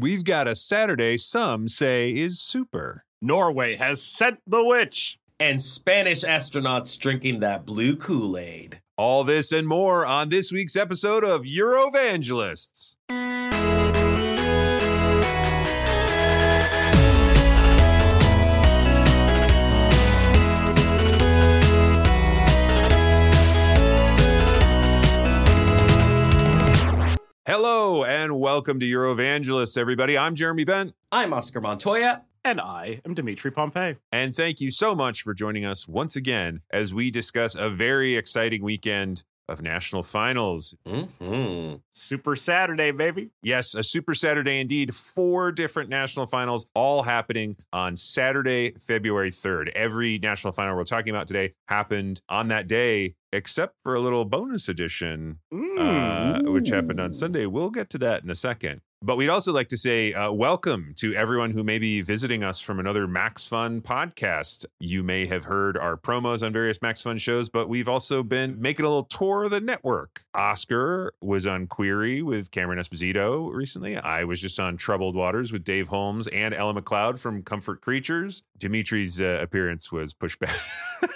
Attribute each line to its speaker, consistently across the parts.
Speaker 1: We've got a Saturday some say is super.
Speaker 2: Norway has sent the witch.
Speaker 3: And Spanish astronauts drinking that blue Kool Aid.
Speaker 1: All this and more on this week's episode of Eurovangelists. Hello and welcome to Eurovangelists, everybody. I'm Jeremy Bent.
Speaker 3: I'm Oscar Montoya.
Speaker 2: And I am Dimitry Pompee.
Speaker 1: And thank you so much for joining us once again as we discuss a very exciting weekend of national finals.
Speaker 3: Mm-hmm.
Speaker 2: Super Saturday, baby.
Speaker 1: Yes, a super Saturday indeed. Four different national finals, all happening on Saturday, February 3rd. Every national final we're talking about today happened on that day, except for a little bonus edition, uh, which happened on Sunday. We'll get to that in a second. But we'd also like to say uh, welcome to everyone who may be visiting us from another Max Fun podcast. You may have heard our promos on various Max Fun shows, but we've also been making a little tour of the network. Oscar was on Queery with Cameron Esposito recently. I was just on Troubled Waters with Dave Holmes and Ella McLeod from Comfort Creatures. Dimitry's uh, appearance was pushed back.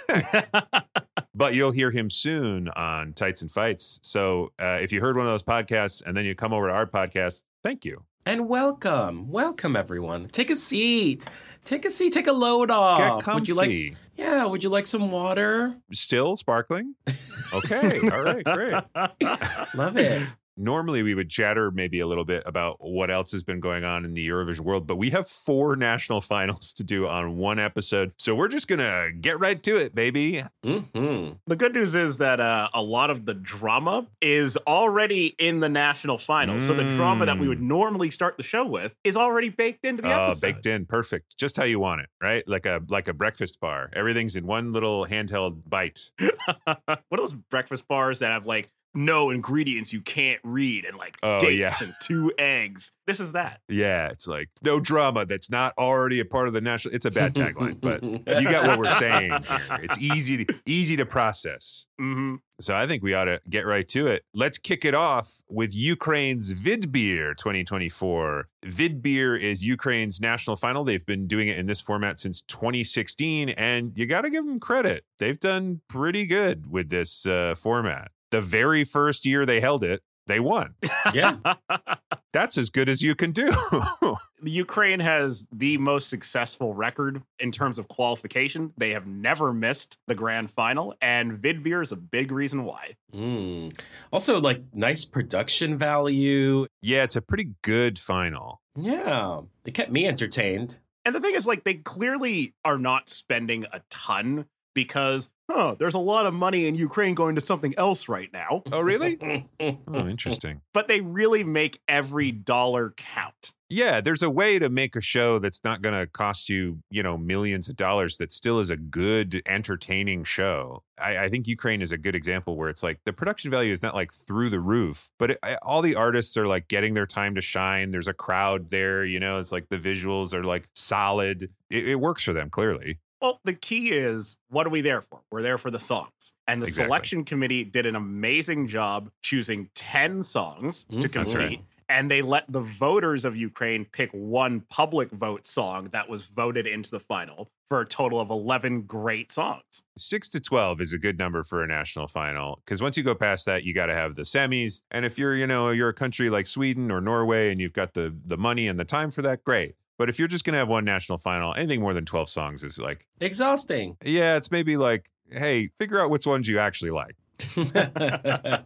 Speaker 1: but you'll hear him soon on Tights and Fights. So uh, if you heard one of those podcasts and then you come over to our podcast, thank you.
Speaker 3: And welcome. Welcome, everyone. Take a seat. Take a seat. Take a load off.
Speaker 1: Get comfy.
Speaker 3: Would you like, yeah, would you like some water?
Speaker 1: Still sparkling? Okay. All right. Great.
Speaker 3: Love it.
Speaker 1: Normally, we would chatter maybe a little bit about what else has been going on in the Eurovision world, but we have four national finals to do on one episode. So we're just going to get right to it, baby.
Speaker 3: Mm-hmm.
Speaker 2: The good news is that uh, a lot of the drama is already in the national final. So the drama that we would normally start the show with is already baked into the
Speaker 1: Oh,
Speaker 2: episode.
Speaker 1: baked in, perfect, just how you want it, right? Like a like a breakfast bar. Everything's in one little handheld bite.
Speaker 2: what are those breakfast bars that have like no ingredients you can't read and like
Speaker 1: Oh,
Speaker 2: dates
Speaker 1: yeah.
Speaker 2: and two eggs? This is that.
Speaker 1: Yeah, it's like no drama that's not already a part of the national. It's a bad tagline, but you got what we're saying. Here. It's easy to easy to process.
Speaker 2: hmm
Speaker 1: So I think we ought to get right to it. Let's kick it off with Ukraine's Vidbir 2024. Vidbir is Ukraine's national final. They've been doing it in this format since 2016, and you got to give them credit. They've done pretty good with this uh, format. The very first year they held it, they won.
Speaker 3: Yeah.
Speaker 1: That's as good as you can do.
Speaker 2: The Ukraine has the most successful record in terms of qualification. They have never missed the grand final, and Vidbir is a big reason why.
Speaker 3: Mm. Also, like nice production value.
Speaker 1: yeah, it's a pretty good final.
Speaker 3: Yeah. It kept me entertained.
Speaker 2: And the thing is, like, they clearly are not spending a ton because, huh, there's a lot of money in Ukraine going to something else right now.
Speaker 1: Oh, really? Oh, interesting.
Speaker 2: But they really make every dollar count.
Speaker 1: Yeah, there's a way to make a show that's not going to cost you, you know, millions of dollars that still is a good, entertaining show. I, I think Ukraine is a good example where it's like the production value is not like through the roof, but it, I- all the artists are like getting their time to shine. There's a crowd there, you know, it's like the visuals are like solid. It, it works for them, clearly.
Speaker 2: Well, the key is what are we there for? We're there for the songs. And the
Speaker 1: Exactly.
Speaker 2: selection committee did an amazing job choosing 10 songs to
Speaker 3: Mhm.
Speaker 1: That's
Speaker 2: complete.
Speaker 1: right.
Speaker 2: And they let the voters of Ukraine pick one public vote song that was voted into the final for a total of 11 great songs.
Speaker 1: Six to 12 is a good number for a national final because once you go past that, you got to have the semis. And if you're, you know, you're a country like Sweden or Norway and you've got the the money and the time for that, great. But if you're just going to have one national final, anything more than 12 songs is like,
Speaker 3: Exhausting.
Speaker 1: yeah, it's maybe like, hey, figure out which ones you actually like.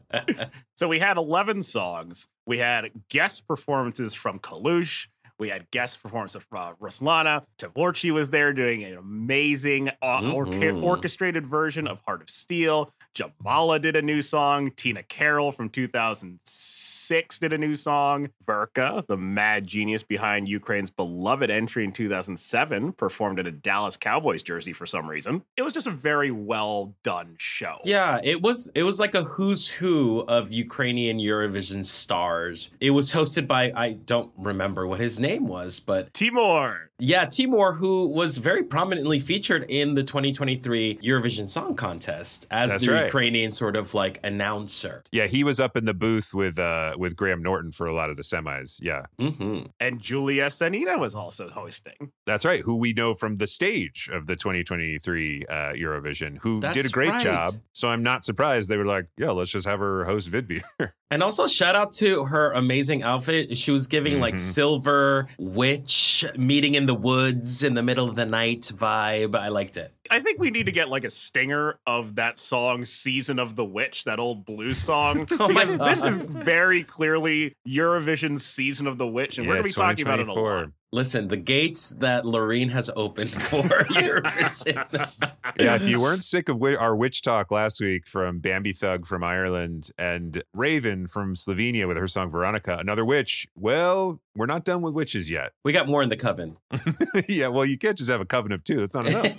Speaker 2: So we had 11 songs. We had guest performances from Kalush. We had guest performances from uh, Ruslana. Tvorchi was there doing an amazing uh, orca-
Speaker 3: Mhm.
Speaker 2: orchestrated version of Heart of Steel. Jamala did a new song. Tina Karol from 2006 did a new song. Verka, the mad genius behind Ukraine's beloved entry in 2007, performed in a Dallas Cowboys jersey for some reason. It was just a very well done show.
Speaker 3: Yeah, it was it was like a who's who of Ukrainian Eurovision stars. It was hosted by I don't remember what his name was, but
Speaker 2: Timur.
Speaker 3: yeah, Timur who was very prominently featured in the 2023 Eurovision Song Contest as
Speaker 1: That's
Speaker 3: the
Speaker 1: right.
Speaker 3: Ukrainian sort of like announcer.
Speaker 1: Yeah, he was up in the booth with uh with Graham Norton for a lot of the semis. Yeah.
Speaker 3: hmm
Speaker 2: And Julia Sanina was also hosting.
Speaker 1: That's right. Who we know from the stage of the 2023 uh, Eurovision, who did a great
Speaker 3: right.
Speaker 1: job. So I'm not surprised they were like, "Yeah, let's just have her host Vidbir."
Speaker 3: And also shout out to her amazing outfit. She was giving like
Speaker 1: Mhm.
Speaker 3: silver witch meeting in the woods in the middle of the night vibe. I liked it.
Speaker 2: I think we need to get like a stinger of that song "Season of the Witch," that old blues song,
Speaker 3: Oh my
Speaker 2: because this is very clearly Eurovision's "Season of the Witch," and we're gonna be talking about it a lot.
Speaker 3: Listen, the gates that Loreen has opened for Eurovision.
Speaker 1: yeah, if you weren't sick of our witch talk last week from Bambi Thug from Ireland and Raiven from Slovenia with her song Veronika, another witch, well, we're not done with witches yet.
Speaker 3: we got more in the coven.
Speaker 1: yeah, well, you can't just have a coven of two. That's not enough.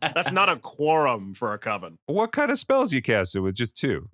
Speaker 2: That's not a quorum for a coven.
Speaker 1: what kind of spells you casted with just two?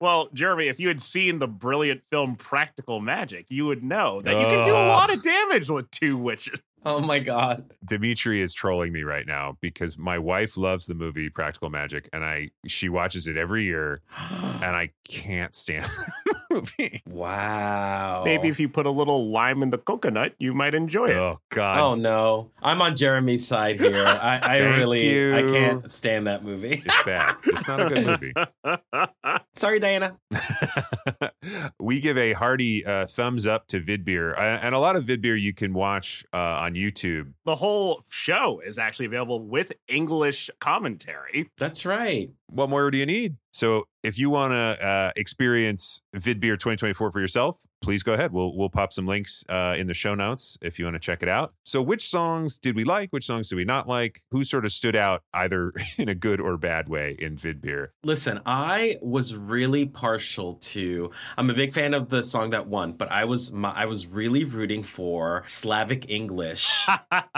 Speaker 2: Well, Jeremy, if you had seen the brilliant film Practical Magic, you would know that you can do a lot of damage with two witches.
Speaker 3: Oh my god.
Speaker 1: Dimitry is trolling me right now because my wife loves the movie Practical Magic and I she watches it every year and I can't stand the movie.
Speaker 3: wow.
Speaker 2: Maybe if you put a little lime in the coconut, you might enjoy it.
Speaker 1: Oh god.
Speaker 3: Oh no. I'm on Jeremy's side here. I, I
Speaker 1: Thank
Speaker 3: really I can't stand that movie.
Speaker 1: It's bad. It's not a good movie.
Speaker 3: Sorry, Diana.
Speaker 1: we give a hearty uh, thumbs up to Vidbir, uh, and a lot of Vidbir you can watch uh, on YouTube.
Speaker 2: the whole show is actually available with English commentary.
Speaker 3: That's right.
Speaker 1: What more do you need? So, if you want to uh, experience Vidbir 2024 for yourself, please go ahead. We'll we'll pop some links uh, in the show notes if you want to check it out. So, which songs did we like? Which songs did we not like? Who sort of stood out either in a good or bad way in Vidbir?
Speaker 3: Listen, I was really partial to. I'm a big fan of the song that won, but I was my, I was really rooting for Slavic English.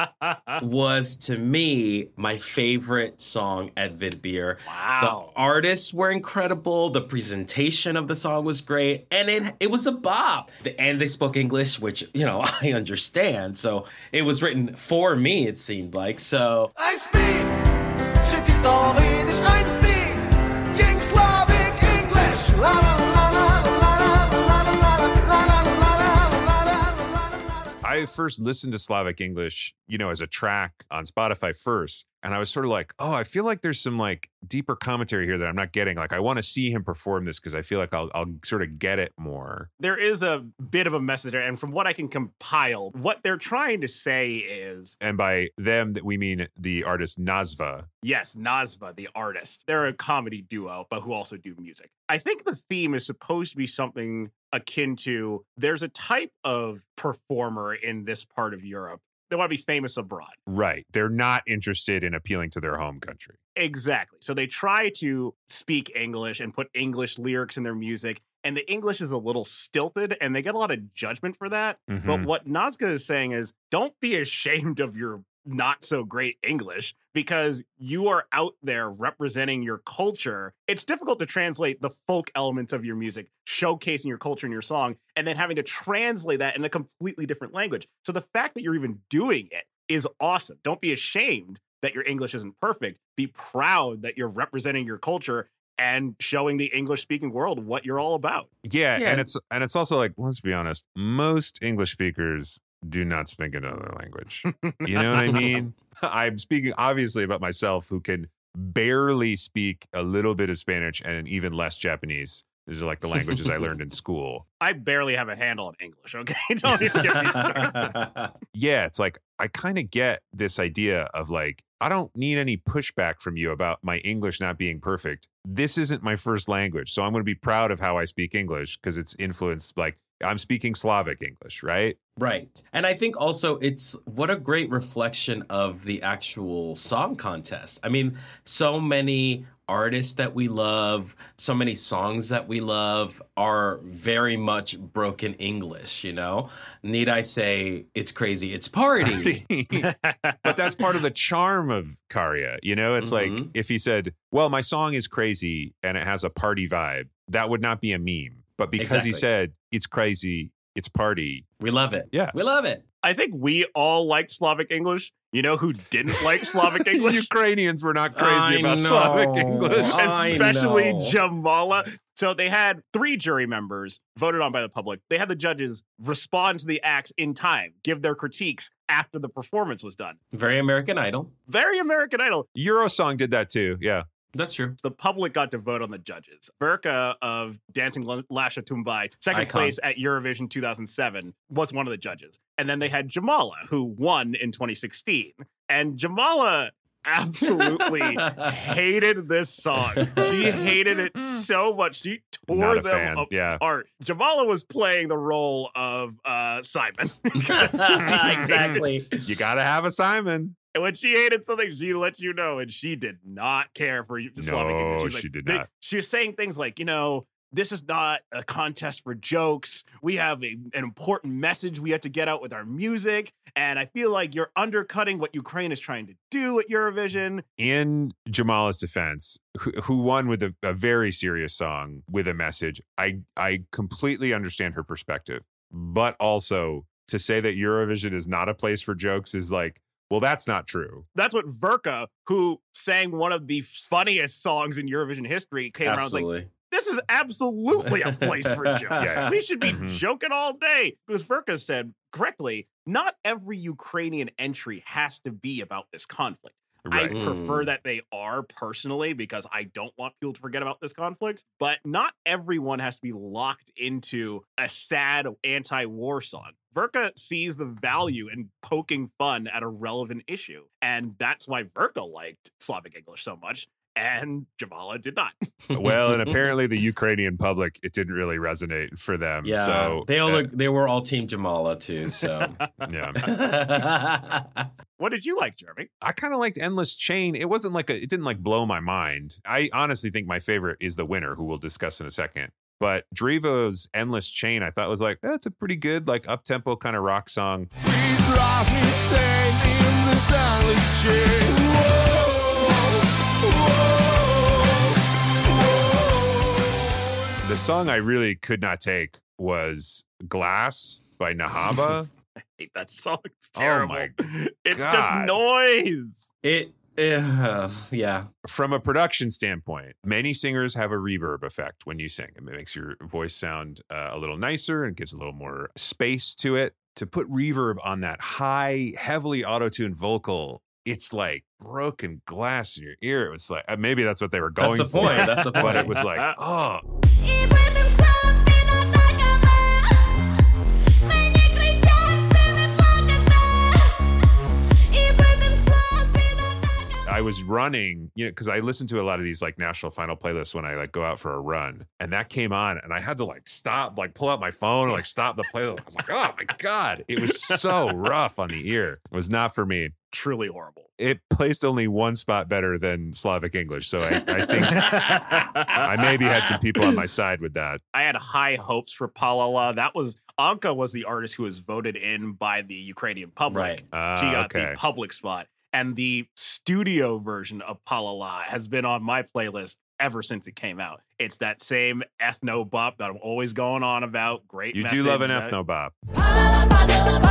Speaker 3: was to me my favorite song at Vidbir. The
Speaker 2: Wow.
Speaker 3: The artists were incredible. The presentation of the song was great. And it it was a bop. And they spoke English, which, you know, I understand. So it was written for me, it seemed like. So
Speaker 4: I speak. I
Speaker 1: first listened to Slavic English, you know, as a track on Spotify first. And I was sort of like, oh, I feel like there's some like deeper commentary here that I'm not getting. Like, I want to see him perform this because I feel like I'll, I'll sort of get it more.
Speaker 2: there is a bit of a message there, and from what I can compile, what they're trying to say is
Speaker 1: And by them, that we mean the artist Nazva.
Speaker 2: yes, Nazva, the artist. They're a comedy duo, but who also do music. I think the theme is supposed to be something akin to there's a type of performer in this part of Europe. They want to be famous abroad.
Speaker 1: Right. They're not interested in appealing to their home country.
Speaker 2: Exactly. So they try to speak English and put English lyrics in their music, and the English is a little stilted, and they get a lot of judgment for that. But
Speaker 1: Mhm.
Speaker 2: what Nazva is saying is don't be ashamed of your not so great English because you are out there representing your culture. It's difficult to translate the folk elements of your music, showcasing your culture in your song, and then having to translate that in a completely different language. So the fact that you're even doing it is awesome. Don't be ashamed that your English isn't perfect. Be proud that you're representing your culture and showing the English speaking world what you're all about.
Speaker 1: yeah,
Speaker 3: Yeah.
Speaker 1: And it's and it's also like, let's be honest, most English speakers do not speak another language. You know what I mean? I'm speaking obviously about myself who can barely speak a little bit of Spanish and even less Japanese. These are like the languages I learned in school.
Speaker 2: I barely have a handle on English, okay? Don't even get me started.
Speaker 1: Yeah, it's like I kind of get this idea of like, I don't need any pushback from you about my English not being perfect. This isn't my first language. So I'm going to be proud of how I speak English because it's influenced, like, I'm speaking Slavic English, right?
Speaker 3: Right. And I think also it's what a great reflection of the actual song contest. I mean, so many artists that we love, so many songs that we love are very much broken English, you know? Need I say it's crazy, it's party.
Speaker 1: but that's part of the charm of Karya. You know, it's like
Speaker 3: Mhm.
Speaker 1: if he said, Well, my song is crazy and it has a party vibe, that would not be a meme. But because he said it's crazy, it's party.
Speaker 3: we love it.
Speaker 1: Yeah.
Speaker 3: We love it.
Speaker 2: I think we all liked Slavic English. You know who didn't like Slavic English?
Speaker 1: Ukrainians were not crazy
Speaker 3: I
Speaker 1: about
Speaker 3: know.
Speaker 1: Slavic English.
Speaker 2: Especially. Jamala. So they had three jury members voted on by the public. They had the judges respond to the acts in time, give their critiques after the performance was done.
Speaker 3: Very American Idol.
Speaker 2: Very American Idol.
Speaker 1: Eurosong did that too. Yeah.
Speaker 3: That's true.
Speaker 2: The public got to vote on the judges. Verka of Dancing L- Lasha Tumbai, second
Speaker 3: Icon.
Speaker 2: place at Eurovision 2007, was one of the judges. And then they had Jamala, who won in 2016. And Jamala absolutely hated this song. She hated it so much. She tore
Speaker 1: Not a
Speaker 2: them
Speaker 1: fan.
Speaker 2: apart.
Speaker 1: Yeah.
Speaker 2: Jamala was playing the role of uh, Simon.
Speaker 3: exactly.
Speaker 1: You got to have a Simon.
Speaker 2: And when she hated something, she let you know, and she did not care for you. Slavic
Speaker 1: No,
Speaker 2: English. She's
Speaker 1: she did not.
Speaker 2: She was saying things like, you know, this is not a contest for jokes. We have a, an important message we have to get out with our music, and I feel like you're undercutting what Ukraine is trying to do at Eurovision.
Speaker 1: in Jamala's defense, who, who won with a, a very serious song with a message, I I completely understand her perspective, but also to say that Eurovision is not a place for jokes is like, well, that's not true.
Speaker 2: That's what Verka, who sang one of the funniest songs in Eurovision history, came around and was like, this is absolutely a place for jokes.
Speaker 1: Yeah.
Speaker 2: We should be
Speaker 1: Mhm.
Speaker 2: joking all day. Because Verka said correctly, not every Ukrainian entry has to be about this conflict.
Speaker 1: Right.
Speaker 2: I prefer
Speaker 3: Mm.
Speaker 2: that they are personally because I don't want people to forget about this conflict, but not everyone has to be locked into a sad anti war song. Verka sees the value in poking fun at a relevant issue. And that's why Verka liked Slavic English so much. And Jamala did not.
Speaker 1: well, and apparently the Ukrainian public, it didn't really resonate for them.
Speaker 3: yeah,
Speaker 1: So
Speaker 3: they all
Speaker 1: uh,
Speaker 3: they were all Team Jamala too. So
Speaker 1: yeah.
Speaker 2: What did you like, Jeremy?
Speaker 1: I kind of liked Endless Chain. It wasn't like a, it didn't like blow my mind. I honestly think my favorite is the winner, who we'll discuss in a second. But Drevo's Endless Chain, I thought was like, that's a pretty good, like up tempo kind of rock song.
Speaker 4: We drive insane in this endless chain. Whoa, whoa,
Speaker 1: The song I really could not take was Glass by Nahaba.
Speaker 2: I hate that song. It's
Speaker 1: Oh
Speaker 2: terrible.
Speaker 1: my
Speaker 2: it's just noise.
Speaker 3: it, uh, yeah,
Speaker 1: From a production standpoint, many singers have a reverb effect when you sing. It makes your voice sound uh, a little nicer and gives a little more space to it. To put reverb on that high, heavily auto-tuned vocal, it's like broken glass in your ear. It was like uh, maybe that's what they were going
Speaker 3: that's the
Speaker 1: for.
Speaker 3: point. That's the point.
Speaker 1: But it was like, oh, I was running, you know, because I listen to a lot of these like national final playlists when I like go out for a run, and that came on, and I had to like stop, like pull out my phone, and like stop the playlist. I was like, oh my god, it was so rough on the ear. It was not for me.
Speaker 2: Truly horrible.
Speaker 1: It placed only one spot better than Slavic English, so I, I think I maybe had some people on my side with that.
Speaker 2: I had high hopes for Palala. That was Anka was the artist who was voted in by the Ukrainian public.
Speaker 3: Right.
Speaker 1: Uh,
Speaker 2: She got
Speaker 1: okay.
Speaker 2: the public spot. And the studio version of Palala has been on my playlist ever since it came out. It's that same ethno bop that I'm always going on about. Great.
Speaker 1: You do love an
Speaker 2: message.
Speaker 1: ethno bop.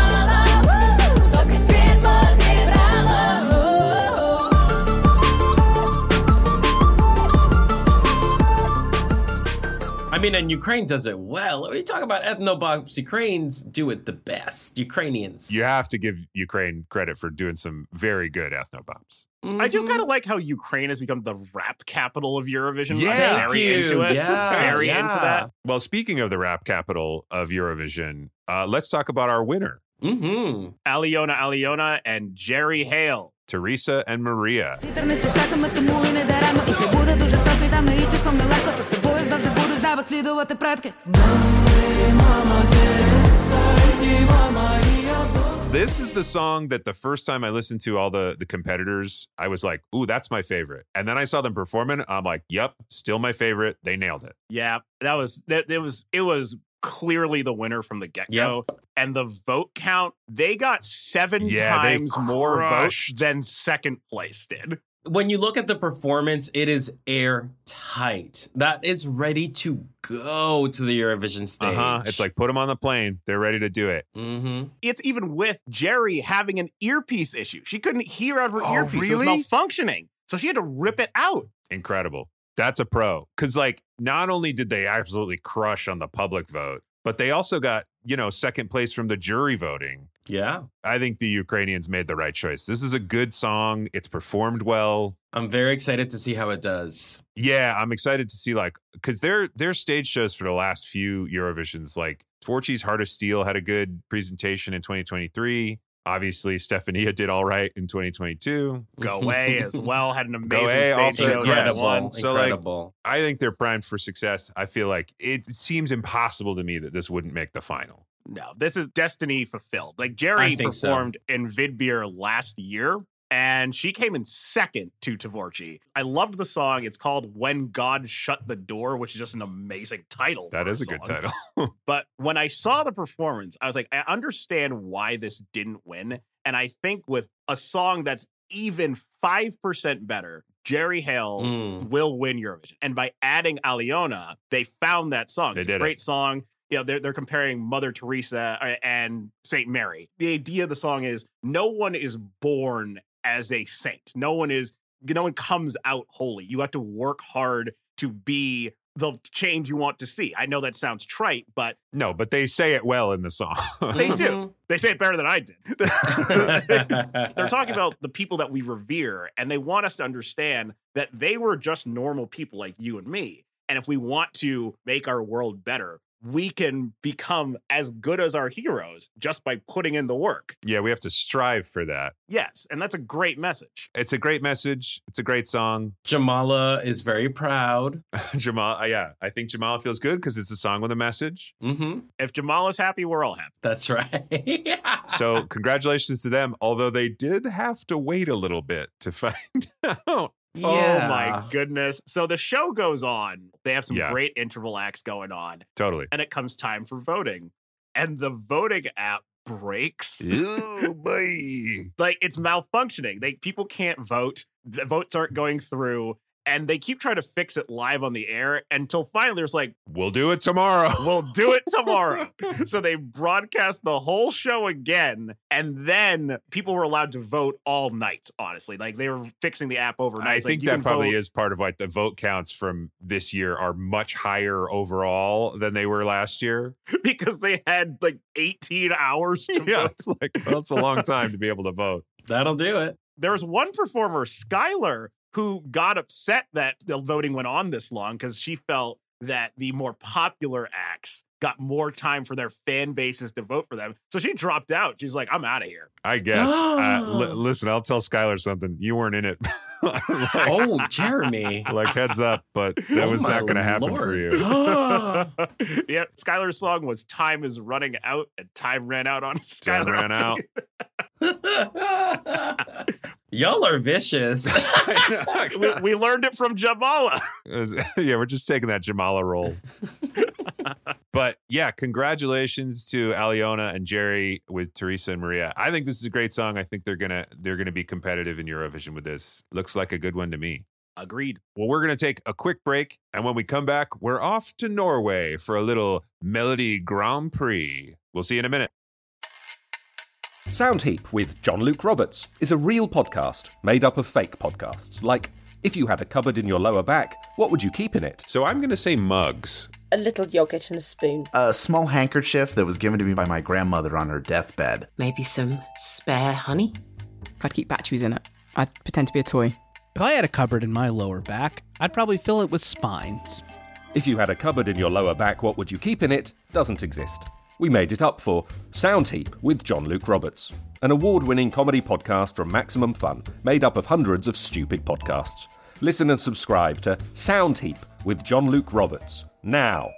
Speaker 3: Mean, and Ukraine does it well. We talk about ethnobops. Ukrainians do it the best. Ukrainians.
Speaker 1: You have to give Ukraine credit for doing some very good ethno bops.
Speaker 2: I do kind of like how Ukraine has become the rap capital of Eurovision.
Speaker 1: Yeah.
Speaker 2: I'm
Speaker 3: Thank
Speaker 2: very
Speaker 3: you.
Speaker 2: into it.
Speaker 3: Yeah,
Speaker 2: very
Speaker 3: yeah.
Speaker 2: into that.
Speaker 1: Well, speaking of the rap capital of Eurovision, uh, let's talk about our winner.
Speaker 3: Mm-hmm.
Speaker 2: Alyona Alyona and Jerry Heil.
Speaker 1: Teresa and Maria
Speaker 5: Вітер не стишля саме тому і не даремно І хай буде дуже страшно і темно, і часом нелегко То з тобою завжди буду з неба слідувати предки
Speaker 1: This is the song that the first time I listened to all the the competitors, I was like, "Ooh, that's my favorite." And then I saw them performing. I'm like, "Yep, still my favorite." They nailed it.
Speaker 2: Yeah, that was that. It was it was clearly the winner from the get go. And the vote count, they got seven
Speaker 1: Yeah, they
Speaker 2: times more votes
Speaker 1: crushed.
Speaker 2: than second place did.
Speaker 3: when you look at the performance, it is airtight. That is ready to go to the Eurovision stage.
Speaker 1: Uh huh. It's like put them on the plane. They're ready to do it.
Speaker 3: hmm
Speaker 2: It's even with Jerry having an earpiece issue. She couldn't hear out of her
Speaker 1: Oh,
Speaker 2: earpiece. It was malfunctioning. So she had to rip it out.
Speaker 1: Incredible. That's a pro. Because, like, not only did they absolutely crush on the public vote, but they also got, you know, second place from the jury voting.
Speaker 3: Yeah.
Speaker 1: I think the Ukrainians made the right choice. This is a good song. It's performed well.
Speaker 3: I'm very excited to see how it does.
Speaker 1: Yeah, I'm excited to see like because their their stage shows for the last few Eurovisions, like Tvorchi's Heart of Steel had a good presentation in 2023. Obviously, Stefania did all right in 2022.
Speaker 2: Go away as well. Had an amazing
Speaker 1: Go
Speaker 2: stage
Speaker 1: also-
Speaker 2: show.
Speaker 3: Incredible.
Speaker 2: One.
Speaker 1: So, like, I think they're primed for success. I feel like it seems impossible to me that this wouldn't make the final.
Speaker 2: No, this is destiny fulfilled. Like Jerry
Speaker 3: think so.
Speaker 2: performed in Vidbir last year, and she came in second to Tvorchi. I loved the song. It's called "When God Shut the Door," which is just an amazing title.
Speaker 1: That
Speaker 2: is
Speaker 1: is a good title.
Speaker 2: But when I saw the performance, I was like, I understand why this didn't win. And I think with a song that's even 5% better, Jerry Heil
Speaker 3: Mm.
Speaker 2: will win Eurovision. And by adding Alyona, they found that song.
Speaker 1: They
Speaker 2: it's
Speaker 1: did
Speaker 2: a
Speaker 1: it.
Speaker 2: great song. You know, they're, they're comparing Mother Teresa uh, and Saint Mary. The idea of the song is no one is born as a saint. No one is, no one comes out holy. You have to work hard to be the change you want to see. I know that sounds trite, but
Speaker 1: no, but they say it well in the song.
Speaker 2: they do.
Speaker 3: Mhm.
Speaker 2: They say it better than I did. They're talking about the people that we revere, and they want us to understand that they were just normal people like you and me. And if we want to make our world better, we can become as good as our heroes just by putting in the work.
Speaker 1: yeah, we have to strive for that.
Speaker 2: Yes. And that's a great message.
Speaker 1: It's a great message. It's a great song.
Speaker 3: Jamala is very proud.
Speaker 1: Jamal, uh, yeah, I think Jamal feels good because it's a song with a message.
Speaker 3: hmm
Speaker 2: If Jamal is happy, we're all happy.
Speaker 3: That's right. yeah.
Speaker 1: So congratulations to them. Although they did have to wait a little bit to find out.
Speaker 2: Oh my goodness. So the show goes on. They have some
Speaker 1: Yeah.
Speaker 2: great interval acts going on.
Speaker 1: Totally.
Speaker 2: And it comes time for voting. And the voting app breaks.
Speaker 1: Ooh, boy.
Speaker 2: like it's malfunctioning. They people can't vote. The votes aren't going through, and they keep trying to fix it live on the air until finally there's like,
Speaker 1: We'll do it tomorrow.
Speaker 2: we'll do it tomorrow. so they broadcast the whole show again, and then people were allowed to vote all night. Honestly, like they were fixing the app overnight.
Speaker 1: I
Speaker 2: It's
Speaker 1: think
Speaker 2: you
Speaker 1: that probably
Speaker 2: vote-
Speaker 1: is part of why the vote counts from this year are much higher overall than they were last year.
Speaker 2: because they had like 18 hours to
Speaker 1: yeah,
Speaker 2: vote.
Speaker 1: it's like well, it's a long time to be able to vote.
Speaker 3: That'll do it.
Speaker 2: there was one performer, Skylar, who got upset that the voting went on this long because she felt that the more popular acts got more time for their fan bases to vote for them. So she dropped out. She's like, I'm out of here.
Speaker 1: I guess. Uh, li-
Speaker 3: Oh.
Speaker 1: listen, I'll tell Skylar something. You weren't in it. like,
Speaker 3: Oh, Jeremy.
Speaker 1: like, heads up, but that
Speaker 3: Oh
Speaker 1: was not going to happen for you.
Speaker 2: yeah, Skylar's song was Time is Running Out, and time ran out on
Speaker 1: Time
Speaker 2: Skylar.
Speaker 1: ran out.
Speaker 3: Y'all are vicious.
Speaker 2: we, we learned it from Jamala.
Speaker 1: yeah, we're just taking that Jamala role. but yeah, congratulations to Alyona and Jerry with Teresa and Maria. I think this is a great song. I think they're gonna they're gonna be competitive in Eurovision with this. Looks like a good one to me.
Speaker 2: Agreed.
Speaker 1: Well, we're gonna take a quick break, and when we come back, we're off to Norway for a little Melodi Grand Prix. We'll see you in a minute.
Speaker 6: Soundheap with John Luke Roberts is a real podcast made up of fake podcasts. Like, if you had a cupboard in your lower back, what would you keep in it?
Speaker 1: So I'm gonna say mugs.
Speaker 7: a little yogurt and a spoon.
Speaker 8: A small handkerchief that was given to me by my grandmother on her deathbed.
Speaker 9: Maybe some spare honey?
Speaker 5: I'd keep batteries in it. I'd pretend to be a toy.
Speaker 10: If I had a cupboard in my lower back, I'd probably fill it with spines.
Speaker 6: If you had a cupboard in your lower back, what would you keep in it? Doesn't exist. We made it up for Soundheap with John Luke Roberts, an award winning comedy podcast from Maximum Fun, made up of hundreds of stupid podcasts. Listen and subscribe to Soundheap with John Luke Roberts now.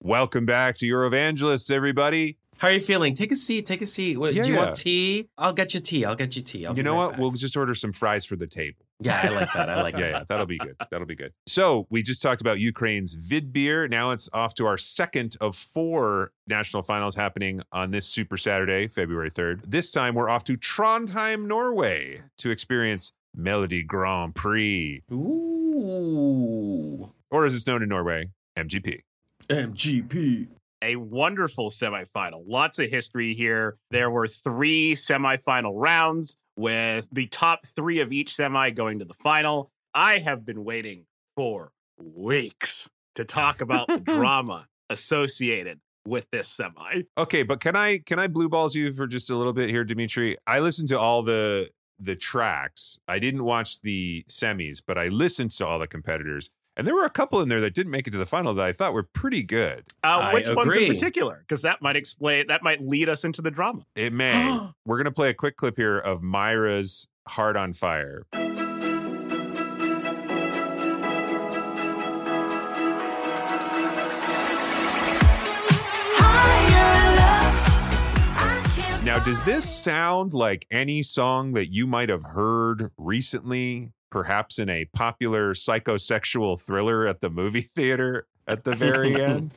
Speaker 1: Welcome back to Eurovangelists, everybody.
Speaker 3: How are you feeling? Take a seat. Take a seat. What,
Speaker 1: Yeah,
Speaker 3: do you
Speaker 1: yeah.
Speaker 3: want tea? I'll get you tea. I'll get you tea. I'll
Speaker 1: you know
Speaker 3: right
Speaker 1: what?
Speaker 3: back.
Speaker 1: We'll just order some fries for the table.
Speaker 3: Yeah, I like that. I like
Speaker 1: yeah,
Speaker 3: that.
Speaker 1: yeah, that'll be good. That'll be good. So we just talked about Ukraine's Vidbir. Now it's off to our second of four national finals happening on this Super Saturday, February 3rd. This time we're off to Trondheim, Norway to experience Melodi Grand Prix,
Speaker 3: Ooh.
Speaker 1: or as it's known in Norway, MGP.
Speaker 3: MGP.
Speaker 2: A wonderful semifinal. Lots of history here. There were three semifinal rounds with the top three of each semi going to the final. I have been waiting for weeks to talk about the drama associated with this semi.
Speaker 1: Okay, but can I can I blue balls you for just a little bit here, Dimitry? I listened to all the the tracks. I didn't watch the semis, but I listened to all the competitors. And there were a couple in there that didn't make it to the final that I thought were pretty good.
Speaker 2: Uh,
Speaker 3: I
Speaker 2: which ones in particular? Because that might explain, that might lead us into the drama.
Speaker 1: It may. We're going to play a quick clip here of Myra's Heart on Fire. Now, does this sound like any song that you might have heard recently, perhaps in a popular psychosexual thriller at the movie theater at the very end?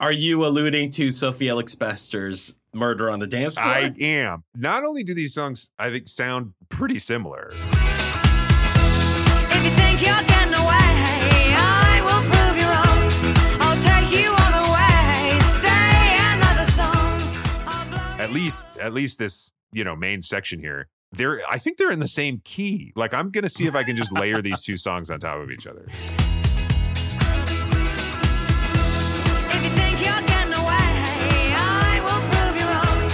Speaker 3: Are you alluding to Sophie Ellis-Bextor's Murder on the Dance Floor?
Speaker 1: I am. Not only do these songs, I think, sound pretty similar.
Speaker 11: If you think you're getting away, I will prove you wrong. I'll take you on the way. Stay another song.
Speaker 1: At least, at least this, you know, main section here. They're, I think they're in the same key. Like, I'm gonna see if I can just layer these two songs on top of each other.
Speaker 11: If you think you're getting away, I will prove you wrong.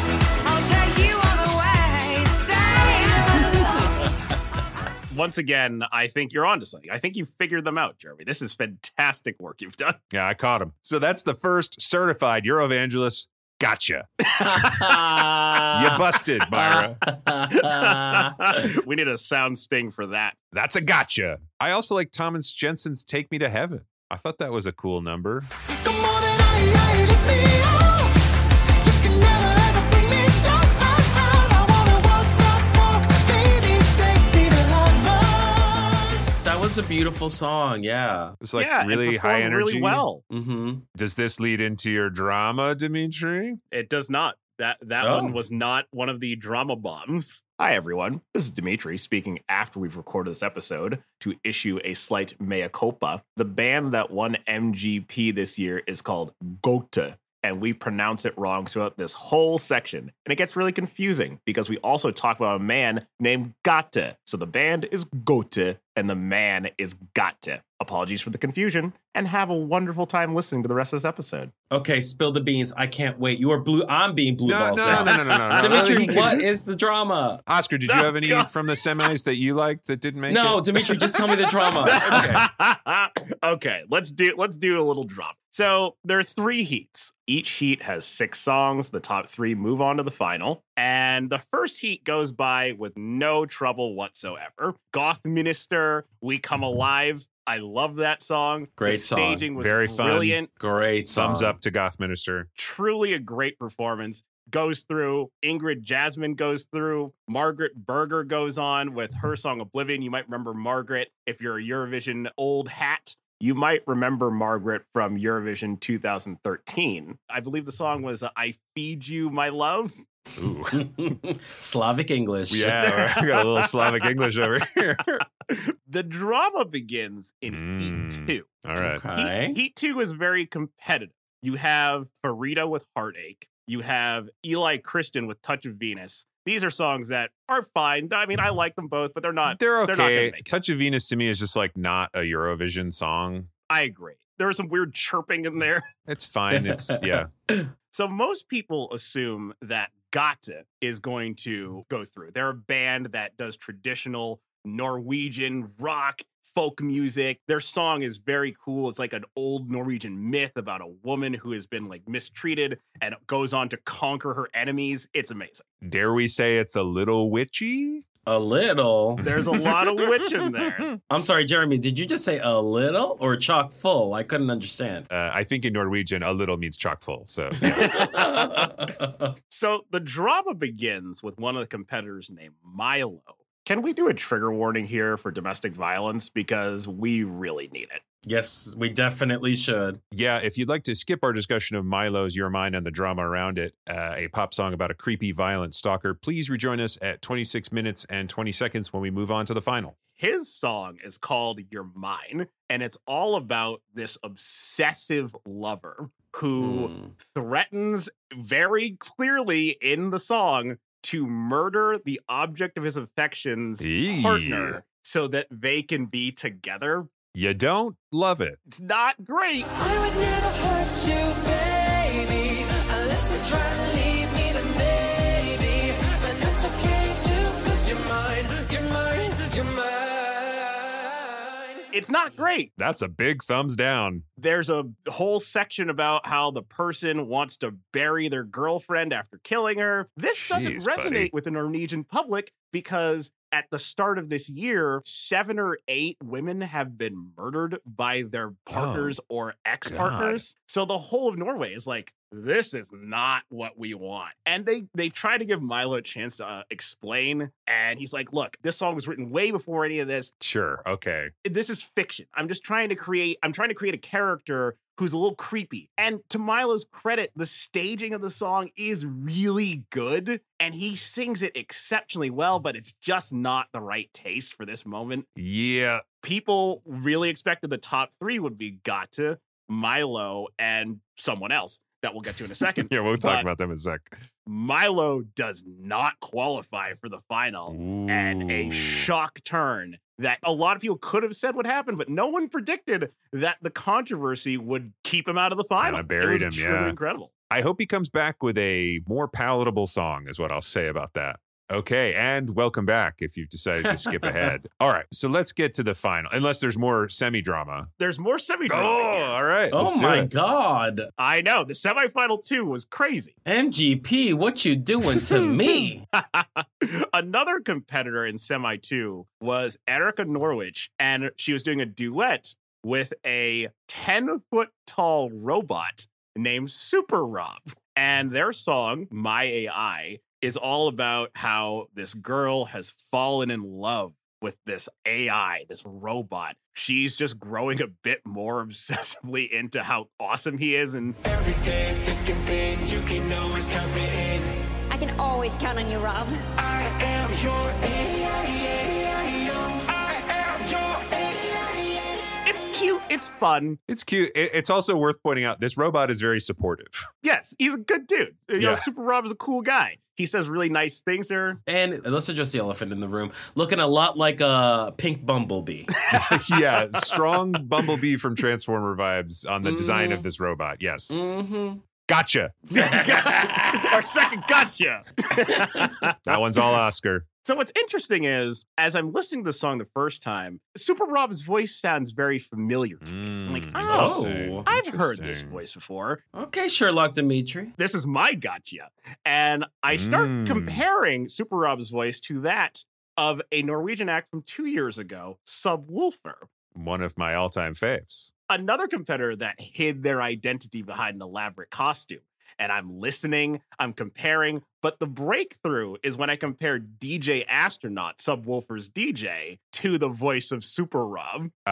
Speaker 11: I'll take you on the way. Stay another song.
Speaker 2: Once again, I think you're onto something. I think you figured them out, Jeremy. This is fantastic work you've done.
Speaker 1: Yeah, I caught him. So that's the first certified Eurovangelist. Gotcha. You busted, Myra.
Speaker 2: we need a sound sting for that.
Speaker 1: That's a gotcha. I also like Thomas Jensen's Take Me to Heaven. I thought that was a cool number.
Speaker 3: Was a beautiful song. Yeah.
Speaker 1: It was like
Speaker 2: yeah, it
Speaker 1: really high
Speaker 2: performed
Speaker 1: energy.
Speaker 2: Really well.
Speaker 3: Mm-hmm.
Speaker 1: Does this lead into your drama, Dimitry?
Speaker 2: It does not. That that
Speaker 3: Oh.
Speaker 2: one was not one of the drama bombs. Hi everyone. This is Dimitry speaking after we've recorded this episode to issue a slight mea culpa. The band that won MGP this year is called Gåte. And we pronounce it wrong throughout this whole section. And it gets really confusing because we also talk about a man named Gaute. So the band is Gåte and the man is Gaute. Apologies for the confusion and have a wonderful time listening to the rest of this episode.
Speaker 3: Okay, spill the beans. I can't wait. You are blue. I'm being blue
Speaker 1: No,
Speaker 3: balls
Speaker 1: no,
Speaker 3: now.
Speaker 1: no, no, no, no, no. Dimitry,
Speaker 3: what is the drama?
Speaker 1: Oscar, did you
Speaker 2: Oh,
Speaker 1: have any
Speaker 2: God.
Speaker 1: from the semis that you liked that didn't make
Speaker 3: No,
Speaker 1: it?
Speaker 3: No, Dimitry, just tell me the drama.
Speaker 2: okay, okay, let's do let's do a little drop. So there are three heats. Each heat has six songs. The top three move on to the final, and the first heat goes by with no trouble whatsoever. Gothminister, "We Come Alive." I love that song.
Speaker 3: Great
Speaker 2: the
Speaker 3: song.
Speaker 2: staging was
Speaker 1: Very fun.
Speaker 2: brilliant.
Speaker 3: Great song.
Speaker 1: Thumbs up to Gothminister.
Speaker 2: Truly a great performance. Goes through. Ingrid Jasmine goes through. Margaret Berger goes on with her song Oblivion. You might remember Margaret if you're a Eurovision old hat. You might remember Margaret from Eurovision 2013. I believe the song was uh, I Feed You My Love.
Speaker 1: Ooh.
Speaker 3: Slavic English.
Speaker 1: Yeah, I got a little Slavic English over here.
Speaker 2: the drama begins in
Speaker 1: Mm.
Speaker 2: Heat 2.
Speaker 1: All right.
Speaker 3: Okay.
Speaker 2: Heat, Heat 2 is very competitive. You have Farida with Heartache. You have Eli Christian with Touch of Venus. These are songs that are fine. I mean, I like them both, but they're not.
Speaker 1: They're
Speaker 2: They're not gonna
Speaker 1: okay.
Speaker 2: it.
Speaker 1: Touch of Venus to me is just like not a Eurovision song.
Speaker 2: I agree. There was some weird chirping in there.
Speaker 1: It's fine. It's yeah.
Speaker 2: So most people assume that Gata is going to go through. They're a band that does traditional Norwegian rock, folk music. Their song is very cool. It's like an old Norwegian myth about a woman who has been like mistreated and goes on to conquer her enemies. It's amazing.
Speaker 1: Dare we say it's a little witchy?
Speaker 3: A little.
Speaker 2: There's a lot of witch in there.
Speaker 3: I'm sorry, Jeremy. Did you just say a little or chock full? I couldn't understand.
Speaker 1: Uh, I think in Norwegian, a little means chock full. So
Speaker 2: So the drama begins with one of the competitors named Milo Can we do a trigger warning here for domestic violence? Because we really need it.
Speaker 3: Yes, we definitely should.
Speaker 1: Yeah, if you'd like to skip our discussion of Milo's Your Mind and the drama around it, uh, a pop song about a creepy, violent stalker, please rejoin us at 26 minutes and 20 seconds when we move on to the final.
Speaker 2: His song is called You're Mine, and it's all about this obsessive lover who
Speaker 3: Mm.
Speaker 2: threatens very clearly in the song to murder the object of his affections
Speaker 1: Eee.
Speaker 2: partner so that they can be together.
Speaker 1: You don't love it.
Speaker 2: It's not great.
Speaker 4: I would never hurt you, baby, unless you're trying to
Speaker 2: It's not great.
Speaker 1: That's a big thumbs down.
Speaker 2: There's a whole section about how the person wants to bury their girlfriend after killing her. This doesn't
Speaker 1: Jeez,
Speaker 2: resonate
Speaker 1: buddy.
Speaker 2: with the Norwegian public because at the start of this year, seven or eight women have been murdered by their partners or ex partners. So the whole of Norway is like, this is not what we want. And they they try to give Milo a chance to uh, explain. And he's like, look, this song was written way before any of this
Speaker 1: Sure. Okay.
Speaker 2: this is fiction. I'm just trying to create I'm trying to create a character who's a little creepy. And to Milo's credit, the staging of the song is really good and he sings it exceptionally well, but it's just not the right taste for this moment.
Speaker 1: Yeah.
Speaker 2: People really expected the top 3 would be Gata, Milo and someone else that we'll get to in a second.
Speaker 1: Yeah, we'll talk
Speaker 2: But
Speaker 1: about them in a sec.
Speaker 2: Milo does not qualify for the final and a shock turn that a lot of people could have said would happen, but no one predicted that the controversy would keep him out of the final.
Speaker 1: buried
Speaker 2: it
Speaker 1: him,
Speaker 2: truly
Speaker 1: yeah.
Speaker 2: incredible.
Speaker 1: I hope he comes back with a more palatable song, is what I'll say about that. Okay, and welcome back if you've decided to skip ahead. All right, so let's get to the final, unless there's more semi drama.
Speaker 2: There's more semi drama.
Speaker 1: Oh, all right.
Speaker 3: Oh
Speaker 1: let's
Speaker 3: my god.
Speaker 2: I know the semifinal two was crazy.
Speaker 3: MGP, what you doing to me?
Speaker 2: Another competitor in semi two was Erica Norwich, and she was doing a duet with a 10 foot tall robot named Super Rob. And their song, My AI, is all about how this girl has fallen in love with this AI, this robot. She's just growing a bit more obsessively into how awesome he is. And
Speaker 4: Everything, thick and thin, you can always count me in.
Speaker 11: I can always count on you, Rob.
Speaker 4: I am your AI.
Speaker 2: Cute, it's fun.
Speaker 1: It's cute. It- it's also worth pointing out this robot is very supportive.
Speaker 2: Yes, he's a good dude. You know, Super Rob is a cool guy. He says really nice things to her.
Speaker 3: And let's address the elephant in the room. Looking a lot like a pink bumblebee.
Speaker 1: yeah, strong Bumblebee from Transformer vibes on the design of
Speaker 3: Mhm.
Speaker 1: this robot. Yes.
Speaker 3: Mm-hmm.
Speaker 1: Gotcha.
Speaker 2: Our second gotcha.
Speaker 1: That one's all Oscar.
Speaker 2: So what's interesting is, as I'm listening to the song the first time, Super Rob's voice sounds very familiar to me. I'm like,
Speaker 1: Mm,
Speaker 2: oh, I've heard this voice before.
Speaker 3: Okay, Sherlock Dimitry.
Speaker 2: This is my gotcha. And I start
Speaker 1: Mm.
Speaker 2: comparing Super Rob's voice to that of a Norwegian act from two years ago, Subwoofer.
Speaker 1: One of my all-time faves.
Speaker 2: another competitor that hid their identity behind an elaborate costume. And I'm listening, I'm comparing, but the breakthrough is when I compare DJ Astronaut, Subwoofer's DJ, to the voice of Super Rob,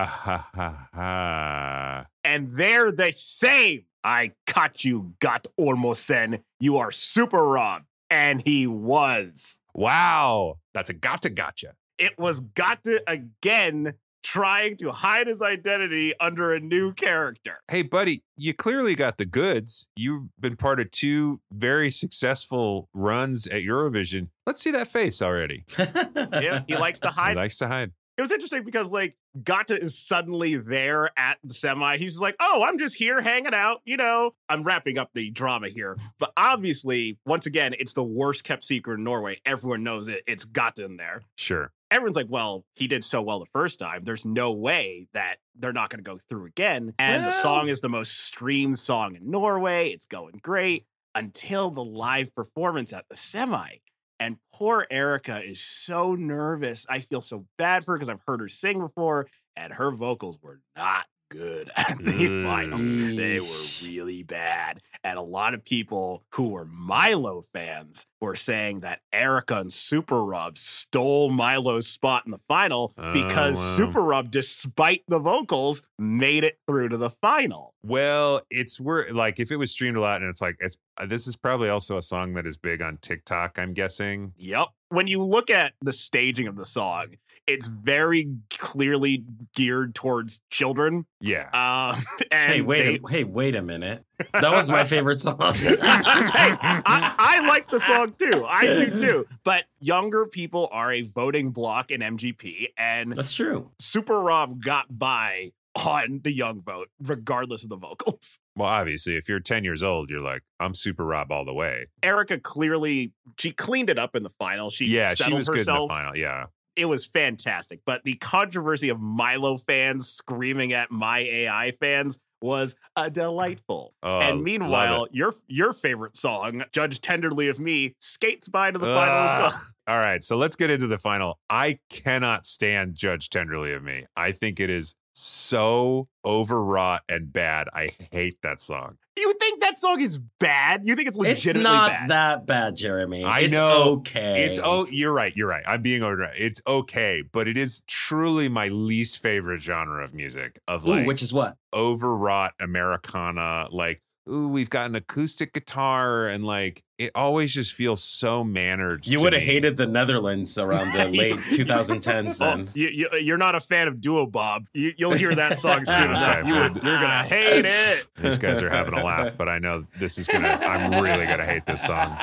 Speaker 2: and they're the same. I caught you, Gaute Ormåsen. You are Super Rob. And he was.
Speaker 1: Wow. That's a gotcha gotcha.
Speaker 2: It was Gata again trying to hide his identity under a new character.
Speaker 1: Hey, buddy, you clearly got the goods. You've been part of two very successful runs at Eurovision. Let's see that face already.
Speaker 2: Yeah, he likes to hide.
Speaker 1: He likes to hide.
Speaker 2: it was interesting because like Gata is suddenly there at the semi. He's like, oh, I'm just here hanging out. You know, I'm wrapping up the drama here. But obviously, once again, it's the worst kept secret in Norway. Everyone knows it. It's Gata in there.
Speaker 1: Sure.
Speaker 2: Everyone's like, well, he did so well the first time. There's no way that they're not going to go through again. And the song is the most streamed song in Norway. It's going great until the live performance at the semi. And poor Erica is so nervous. I feel so bad for her because I've heard her sing before, and her vocals were not good at the final. They were
Speaker 3: mm.
Speaker 2: really bad. And a lot of people who were Milo fans were saying that Erica and Super Rob stole Milo's spot in the final oh, because
Speaker 1: wow.
Speaker 2: Super Rob, despite the vocals, made it through to the final.
Speaker 1: Well, it's where like if it was streamed a lot, and it's like it's uh, this is probably also a song that is big on TikTok. I'm guessing.
Speaker 2: Yep. When you look at the staging of the song, it's very clearly geared towards children.
Speaker 1: Yeah.
Speaker 2: Um, and
Speaker 3: Hey, wait,
Speaker 2: they-
Speaker 3: a, hey, wait a minute. That was my favorite song.
Speaker 2: I, I like the song too. I do too. But younger people are a voting block in MGP, and
Speaker 3: That's true.
Speaker 2: Super Rob got by on the young vote, regardless of the vocals.
Speaker 1: Well, obviously, if you're 10 years old, you're like, I'm Super Rob all the way.
Speaker 2: Erica clearly she cleaned it up in the final. She
Speaker 1: yeah, she was good in the
Speaker 2: herself.
Speaker 1: final. Yeah.
Speaker 2: It was fantastic. But the controversy of Milo fans screaming at my AI fans was uh, delightful.
Speaker 1: Oh,
Speaker 2: and meanwhile, your your favorite song, "Judge Tenderly of Me," skates by to the final as well.
Speaker 1: All right, so let's get into the final. I cannot stand Judge Tenderly of Me. I think it is so overwrought and bad. I hate that song.
Speaker 2: You think that song is bad? You think it's legitimately It's
Speaker 3: not
Speaker 2: bad?
Speaker 3: that bad, Jeremy.
Speaker 1: I
Speaker 3: it's
Speaker 1: know.
Speaker 3: okay.
Speaker 1: It's oh, you're right. You're right. I'm being over. It's okay, but it is truly my least favorite genre of music. Of
Speaker 3: Ooh,
Speaker 1: like
Speaker 3: which is what?
Speaker 1: overwrought Americana, like ooh, we've got an acoustic guitar, and like it always just feels so mannered.
Speaker 3: You would have hated the Netherlands around the late 2010s.
Speaker 2: Oh,
Speaker 3: Then
Speaker 2: you, you, you're not a fan of Duo Bob. You, you'll hear that song soon
Speaker 1: Okay,
Speaker 2: enough. You,
Speaker 1: man.
Speaker 2: you're gonna hate it.
Speaker 1: These guys are having a laugh, but I know this is gonna. I'm really gonna hate this song.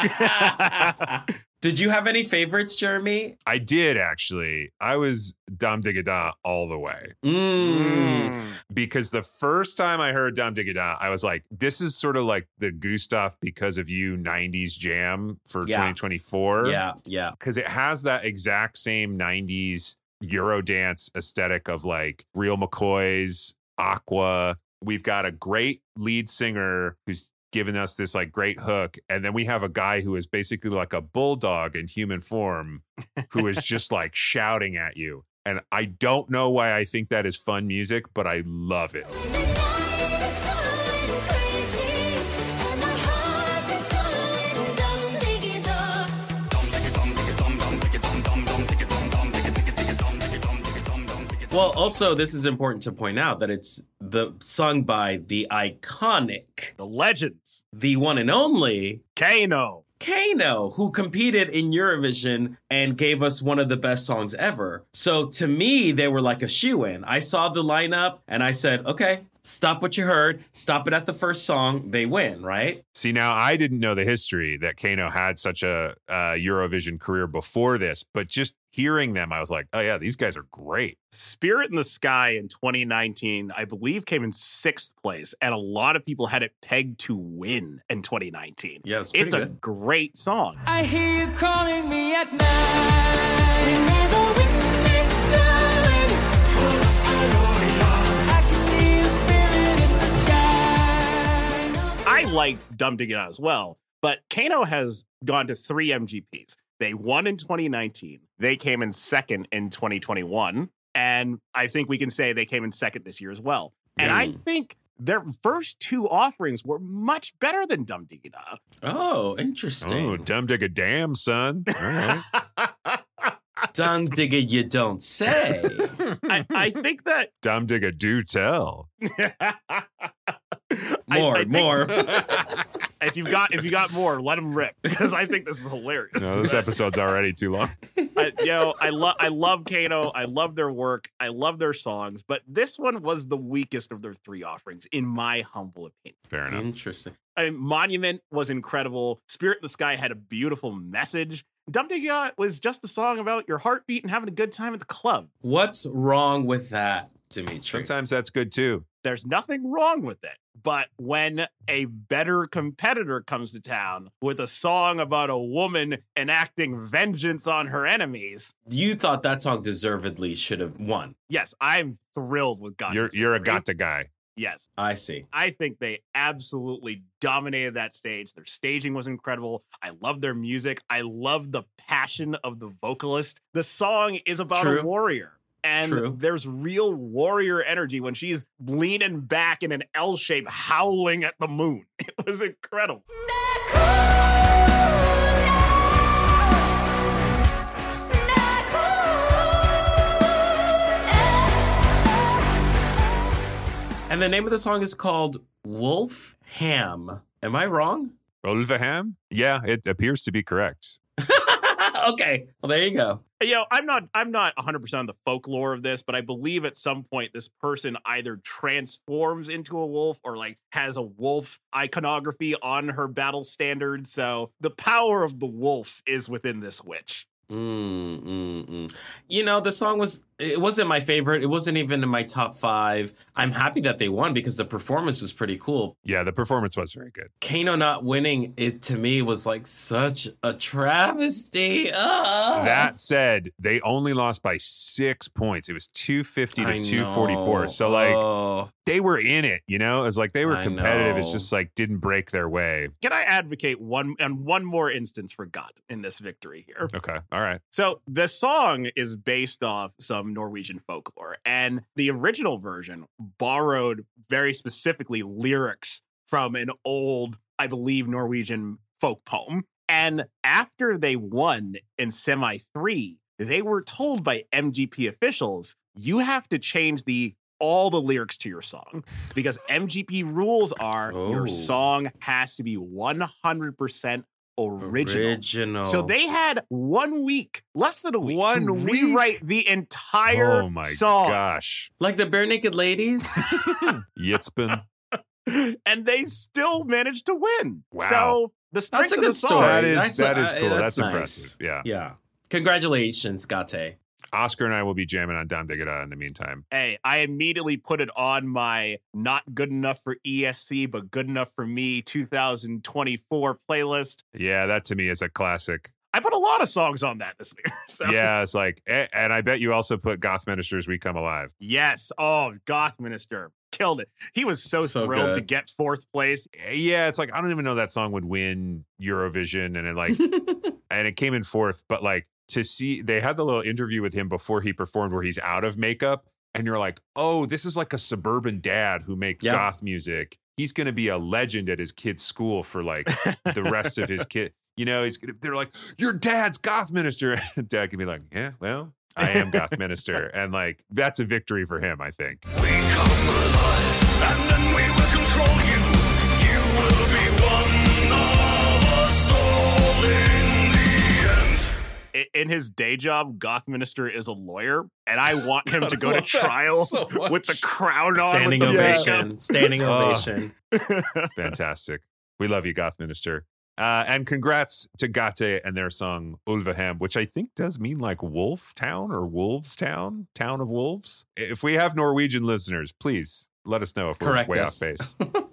Speaker 3: Did you have any favorites, Jeremy?
Speaker 1: I did actually. I was Dum Digga Da all the way
Speaker 3: Mm.
Speaker 1: because the first time I heard Dum Digga Da, I was like, "This is sort of like the Gustaph because of you '90s jam for
Speaker 3: Yeah.
Speaker 1: 2024."
Speaker 3: Yeah, yeah.
Speaker 1: because it has that exact same 90s Eurodance aesthetic of like Real McCoy's Aqua. We've got a great lead singer who's given us this like great hook. And then we have a guy who is basically like a bulldog in human form who is just like shouting at you. And I don't know why I think that is fun music, but I love it.
Speaker 3: Well, also, this is important to point out that it's the sung by the iconic,
Speaker 2: The legends,
Speaker 3: the one and only
Speaker 2: Keiino.
Speaker 3: Keiino, who competed in Eurovision and gave us one of the best songs ever. So to me, they were like a shoe in. I saw the lineup and I said, okay, stop what you heard, stop it at the first song, they win, right?
Speaker 1: See, now I didn't know the history that Keiino had such a uh, Eurovision career before this, but just hearing them, I was like, oh, yeah, these guys are great.
Speaker 2: Spirit in the Sky in 2019, I believe, came in sixth place, and a lot of people had it pegged to win in 2019.
Speaker 3: Yeah, it's
Speaker 2: it's
Speaker 3: pretty
Speaker 2: a great song.
Speaker 4: I hear you calling me at night. I can see your spirit in the sky.
Speaker 2: I like Dumb to Get Out as well, but Keiino has gone to three MGPs. They won in 2019. They came in second in 2021. And I think we can say they came in second this year as well. And I think their first two offerings were much better than Dumb Digga
Speaker 3: oh, oh, interesting.
Speaker 1: Oh, dumb dig a damn, son. All right.
Speaker 3: Dung digger, you don't say.
Speaker 2: I, I think that
Speaker 1: dumb dig a do tell.
Speaker 3: More,
Speaker 2: I think-
Speaker 3: more.
Speaker 2: If you've got if you got more, let them rip because I think this is hilarious.
Speaker 1: No, this episode's already too long.
Speaker 2: I, you know, I love I love Keiino. I love their work. I love their songs, but this one was the weakest of their three offerings, in my humble opinion.
Speaker 1: Fair enough.
Speaker 3: Interesting.
Speaker 2: I mean, Monument was incredible. Spirit in the Sky had a beautiful message. Dum Digga was just a song about your heartbeat and having a good time at the club.
Speaker 3: What's wrong with that, Dimitry?
Speaker 1: Sometimes that's good too.
Speaker 2: There's nothing wrong with it. But when a better competitor comes to town with a song about a woman enacting vengeance on her enemies,
Speaker 3: You thought that song deservedly should have won.
Speaker 2: yes, I'm thrilled with God.
Speaker 1: You're you're a Gåte guy.
Speaker 2: Yes.
Speaker 3: I see.
Speaker 2: I think they absolutely dominated that stage. Their staging was incredible. I love their music. I love the passion of the vocalist. The song is about
Speaker 3: True.
Speaker 2: a warrior. And
Speaker 3: True.
Speaker 2: there's real warrior energy when she's leaning back in an L shape, howling at the moon. It was incredible.
Speaker 3: And the name of the song is called Wolf Ham. Am I wrong?
Speaker 1: Wolf Ham? Yeah, it appears to be correct.
Speaker 3: okay. Well, there you go.
Speaker 2: You know, I'm not I'm not 100% on the folklore of this, but I believe at some point this person either transforms into a wolf or like has a wolf iconography on her battle standard. So the power of the wolf is within this witch.
Speaker 3: Mm, mm, mm. You know, the song was, it wasn't my favorite. It wasn't even in my top five. I'm happy that they won because the performance was pretty cool.
Speaker 1: Yeah, the performance was very good.
Speaker 3: Keiino not winning is to me was like such a travesty. Ah.
Speaker 1: That said, they only lost by six points. It was 250 to
Speaker 3: I
Speaker 1: 244.
Speaker 3: know.
Speaker 1: So, like,
Speaker 3: Oh.
Speaker 1: they were in it, you know? It was like they were competitive. It's just like didn't break their way.
Speaker 2: Can I advocate one and one more instance for Gåte in this victory here?
Speaker 1: Okay. All right.
Speaker 2: So the song is based off some Norwegian folklore, and the original version borrowed very specifically lyrics from an old, I believe, Norwegian folk poem. And after they won in semi three, they were told by MGP officials, you have to change the all the lyrics to your song because MGP rules are
Speaker 3: Oh.
Speaker 2: your song has to be 100% original.
Speaker 3: Original.
Speaker 2: So they had one week, less than a week,
Speaker 1: One
Speaker 2: to
Speaker 1: week?
Speaker 2: rewrite the entire
Speaker 1: Oh my
Speaker 2: song,
Speaker 1: gosh.
Speaker 3: like the Barenaked Ladies.
Speaker 1: Yitzbin.
Speaker 2: and they still managed to win.
Speaker 1: Wow.
Speaker 2: So the strength
Speaker 3: a
Speaker 2: of the song.
Speaker 3: story.
Speaker 1: That is
Speaker 3: That's-
Speaker 1: that is
Speaker 3: uh,
Speaker 1: cool.
Speaker 3: that's
Speaker 1: That's,
Speaker 3: nice.
Speaker 1: impressive. Yeah.
Speaker 3: yeah. Congratulations, Gåte.
Speaker 1: Oscar and I will be jamming on Dum Digga Da in the meantime.
Speaker 2: Hey, I immediately put it on my not good enough for ESC, but good enough for me 2024 playlist.
Speaker 1: Yeah, that to me is a classic.
Speaker 2: I put a lot of songs on that this year. So.
Speaker 1: Yeah, it's like, and I bet you also put Gothminister's We Come Alive.
Speaker 2: Yes. Oh, Gothminister killed it. He was so,
Speaker 3: So
Speaker 2: thrilled to get fourth place.
Speaker 1: Eh, Yeah, it's like I don't even know that song would win Eurovision, and it like, and it came in fourth. But like to see, they had the little interview with him before he performed, where he's out of makeup, and you're like, oh, this is like a suburban dad who makes
Speaker 3: Yeah.
Speaker 1: goth music. He's gonna be a legend at his kid's school for like the rest of his kid. You know, he's gonna. They're like, your dad's Gothminister. And dad can be like, yeah, well, I am Gothminister, and like that's a victory for him. I think.
Speaker 4: In
Speaker 2: his day job, Gothminister is a lawyer, and I want him to go to trial
Speaker 1: so
Speaker 2: with the
Speaker 1: much.
Speaker 2: crown on.
Speaker 3: Standing
Speaker 2: with the
Speaker 3: ovation.
Speaker 2: makeup.
Speaker 3: Standing
Speaker 1: Oh.
Speaker 3: ovation.
Speaker 1: Fantastic. We love you, Gothminister. Uh, and congrats to Gåte and their song Ulveham, which I think does mean like Wolf Town or Wolves Town, Town of Wolves. If we have Norwegian listeners, please let us know if we're
Speaker 3: Correct
Speaker 1: way
Speaker 3: us.
Speaker 1: off base.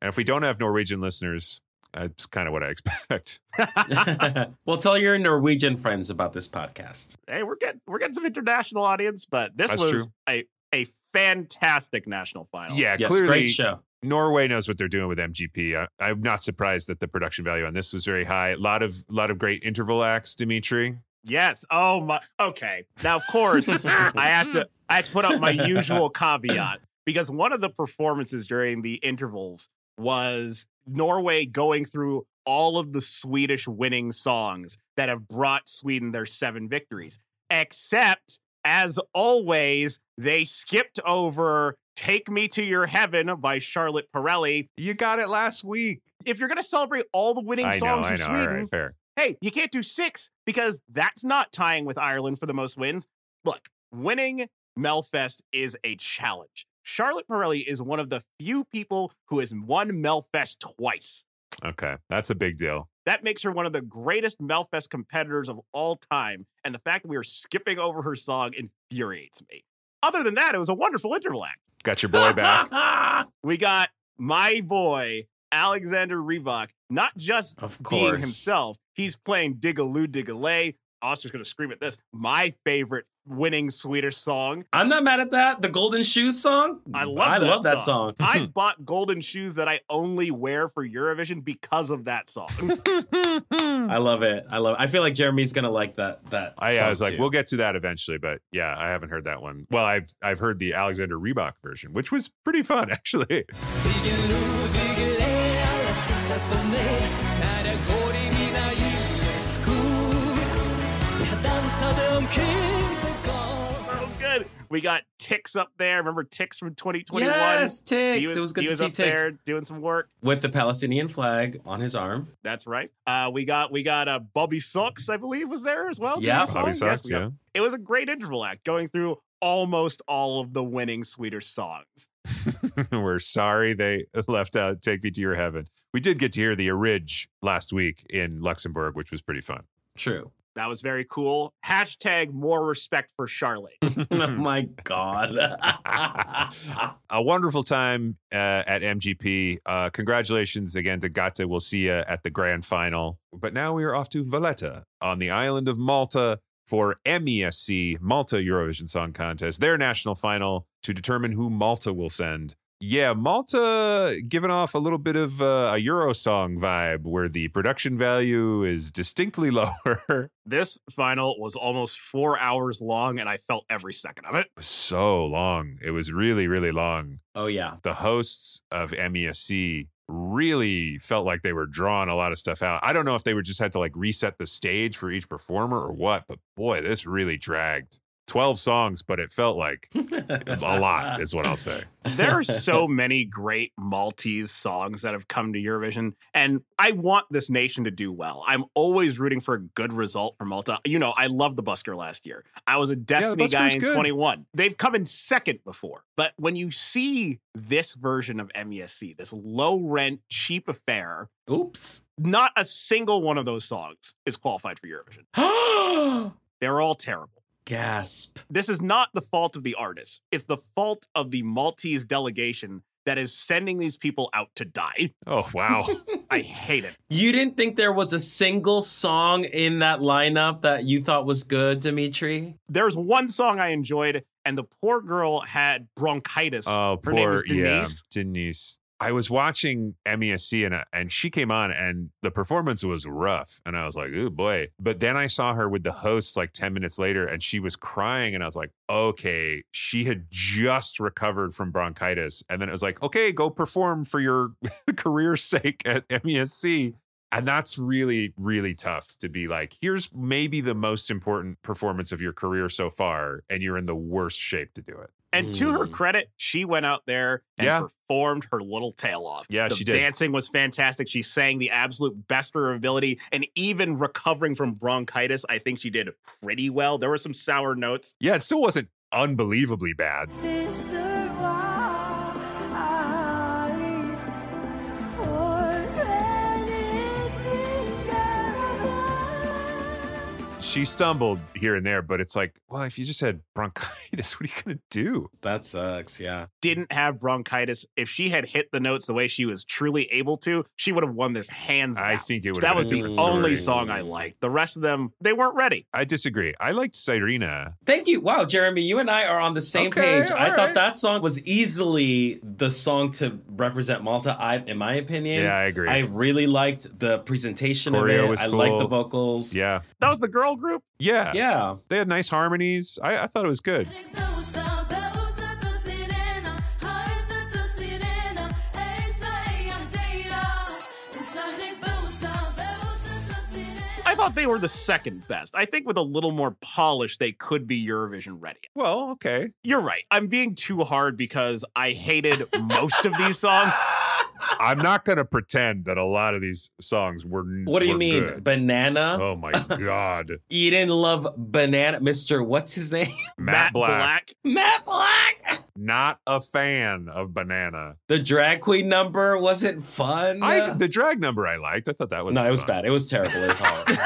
Speaker 1: and if we don't have Norwegian listeners, that's kind of what I expect.
Speaker 3: well, tell your Norwegian friends about this podcast.
Speaker 2: hey, we're getting we're getting some international audience, but this
Speaker 1: That's
Speaker 2: was
Speaker 1: true.
Speaker 2: a a fantastic national final.
Speaker 1: Yeah,
Speaker 3: Yes,
Speaker 1: clearly
Speaker 3: great show.
Speaker 1: Norway knows what they're doing with MGP. I, I'm not surprised that the production value on this was very high. A lot of lot of great interval acts, Dimitry.
Speaker 2: Yes. Oh my. Okay. Now, of course, I have to. I have to put up my usual caveat because one of the performances during the intervals was Norway going through all of the Swedish winning songs that have brought Sweden their seven victories, except as always, they skipped over "Take Me to Your Heaven" by Charlotte Perrelli.
Speaker 1: You got it last week.
Speaker 2: If you're going to celebrate all the winning
Speaker 1: I know,
Speaker 2: songs
Speaker 1: I
Speaker 2: of
Speaker 1: know.
Speaker 2: Sweden,
Speaker 1: right, fair.
Speaker 2: hey, you can't do six because that's not tying with Ireland for the most wins. Look, winning Melfest is a challenge. Charlotte Perrelli is one of the few people who has won Melfest twice.
Speaker 1: Okay, that's a big deal.
Speaker 2: That makes her one of the greatest Melfest competitors of all time. And the fact that we are skipping over her song infuriates me. Other than that, it was a wonderful interval act.
Speaker 1: Got your boy back.
Speaker 2: We got my boy, Alexander Rybak, not just
Speaker 3: Of
Speaker 2: being himself, he's playing Diggi-Loo Diggi-Ley. Oscar's going to scream at this. My favorite winning Swedish song.
Speaker 3: I'm not mad at that. The Golden Shoes song.
Speaker 2: I love
Speaker 3: I
Speaker 2: that
Speaker 3: love that
Speaker 2: song.
Speaker 3: song.
Speaker 2: I bought golden shoes that I only wear for Eurovision because of that song.
Speaker 3: I love it. I love. It. I feel like Jeremy's gonna like that. That.
Speaker 1: I, I
Speaker 3: song
Speaker 1: was like,
Speaker 3: too.
Speaker 1: we'll get to that eventually, but yeah, I haven't heard that one. Well, I've I've heard the Alexander Rybak version, which was pretty fun actually.
Speaker 2: So good. We got Tix up there. Remember Tix from 2021?
Speaker 3: Yes, Tix.
Speaker 2: He was,
Speaker 3: it was good
Speaker 2: he
Speaker 3: to
Speaker 2: was
Speaker 3: see
Speaker 2: up
Speaker 3: Tix
Speaker 2: there doing some work.
Speaker 3: with the Palestinian flag on his arm.
Speaker 2: That's right. Uh, we got we got uh, Bobbysocks, I believe, was there as well.
Speaker 3: Yeah,
Speaker 1: Bobby
Speaker 2: song? Yes,
Speaker 1: Socks,
Speaker 2: we got- It was a great interval act going through almost all of the winning sweeter songs.
Speaker 1: We're sorry they left out Take Me to Your Heaven. We did get to hear the Orig last week in Luxembourg, which was pretty fun.
Speaker 3: True.
Speaker 2: That was very cool. Hashtag more respect for Charlotte.
Speaker 3: oh my god.
Speaker 1: a wonderful time uh, at MGP. Uh, congratulations again to Gåte. We'll see you at the grand final. But now we are off to Valletta on the island of Malta for MESC, Malta Eurovision Song Contest, their national final to determine who Malta will send. Yeah, Malta giving off a little bit of uh, a Eurosong vibe where the production value is distinctly lower.
Speaker 2: This final was almost four hours long, and I felt every second of it.
Speaker 1: so long. It was really, really long.
Speaker 3: oh yeah.
Speaker 1: the hosts of MESC really felt like they were drawing a lot of stuff out. I don't know if they were just had to like reset the stage for each performer or what, but boy, this really dragged. 12 songs, but it felt like a lot, is what I'll say.
Speaker 2: There are so many great Maltese songs that have come to Eurovision, and I want this nation to do well. I'm always rooting for a good result for Malta. You know, I love the Busker last year. I was a Destiny guy in
Speaker 1: good.
Speaker 2: 21. They've come in second before, but when you see this version of MESC, this low rent, cheap affair,
Speaker 3: Oops.
Speaker 2: not a single one of those songs is qualified for Eurovision. They're all terrible.
Speaker 3: Gasp.
Speaker 2: This is not the fault of the artist. It's the fault of the Maltese delegation that is sending these people out to die.
Speaker 1: Oh, wow.
Speaker 2: I hate it.
Speaker 3: You didn't think there was a single song in that lineup that you thought was good, Dimitry?
Speaker 2: There's one song I enjoyed, and the poor girl had bronchitis.
Speaker 1: Oh,
Speaker 2: Her
Speaker 1: poor
Speaker 2: name is
Speaker 1: yeah,
Speaker 2: Denise.
Speaker 1: I was watching MESC and uh, and she came on and the performance was rough and I was like, "Oh boy." But then I saw her with the hosts like 10 minutes later and she was crying and I was like, "Okay, she had just recovered from bronchitis." And then it was like, "Okay, go perform for your career's sake at MESC." And that's really, really tough to be like, here's maybe the most important performance of your career so far, and you're in the worst shape to do it.
Speaker 2: And to her
Speaker 3: Mm.
Speaker 2: credit, she went out there and
Speaker 1: Yeah.
Speaker 2: performed her little tail off.
Speaker 1: Yeah,
Speaker 2: the
Speaker 1: she did.
Speaker 2: dancing was fantastic. She sang the absolute best of her ability. And even recovering from bronchitis, I think she did pretty well. There were some sour notes.
Speaker 1: Yeah, it still wasn't unbelievably bad.
Speaker 11: Sister,
Speaker 1: She stumbled here and there, but it's like, well, if you just had bronchitis, what are you going to do?
Speaker 3: That sucks, yeah.
Speaker 2: Didn't have bronchitis. If she had hit the notes the way she was truly able to, she would have won this hands down.
Speaker 1: I think it would
Speaker 2: that
Speaker 1: have
Speaker 2: was the
Speaker 1: different
Speaker 2: only song I liked. The rest of them, they weren't ready.
Speaker 1: I disagree. I liked Sirena.
Speaker 3: Thank you. Wow, Jeremy, you and I are on the same
Speaker 1: Okay,
Speaker 3: page. I
Speaker 1: all
Speaker 3: thought that song was easily the song to represent Malta. I, in my opinion,
Speaker 1: Yeah, I agree.
Speaker 3: I really liked the presentation
Speaker 1: Choreo
Speaker 3: of it.
Speaker 1: was
Speaker 3: I liked the vocals.
Speaker 1: Yeah.
Speaker 2: That was the girl group.
Speaker 1: Yeah.
Speaker 3: Yeah.
Speaker 1: They had nice harmonies. I, I thought it was good.
Speaker 2: Thought they were the second best. I think with a little more polish, they could be Eurovision ready.
Speaker 1: Well, okay.
Speaker 2: You're right. I'm being too hard because I hated most of these songs.
Speaker 1: I'm not going to pretend that a lot of these songs were.
Speaker 3: What do you mean,
Speaker 1: good.
Speaker 3: banana?
Speaker 1: Oh my God.
Speaker 3: You didn't love banana, Mister. What's his name?
Speaker 1: Matt, Black.
Speaker 3: Matt Black.
Speaker 1: Not a fan of Banana.
Speaker 3: The drag queen number wasn't fun.
Speaker 1: I the drag number I liked. I thought that was
Speaker 3: no, it was bad. It was terrible. It was horrible.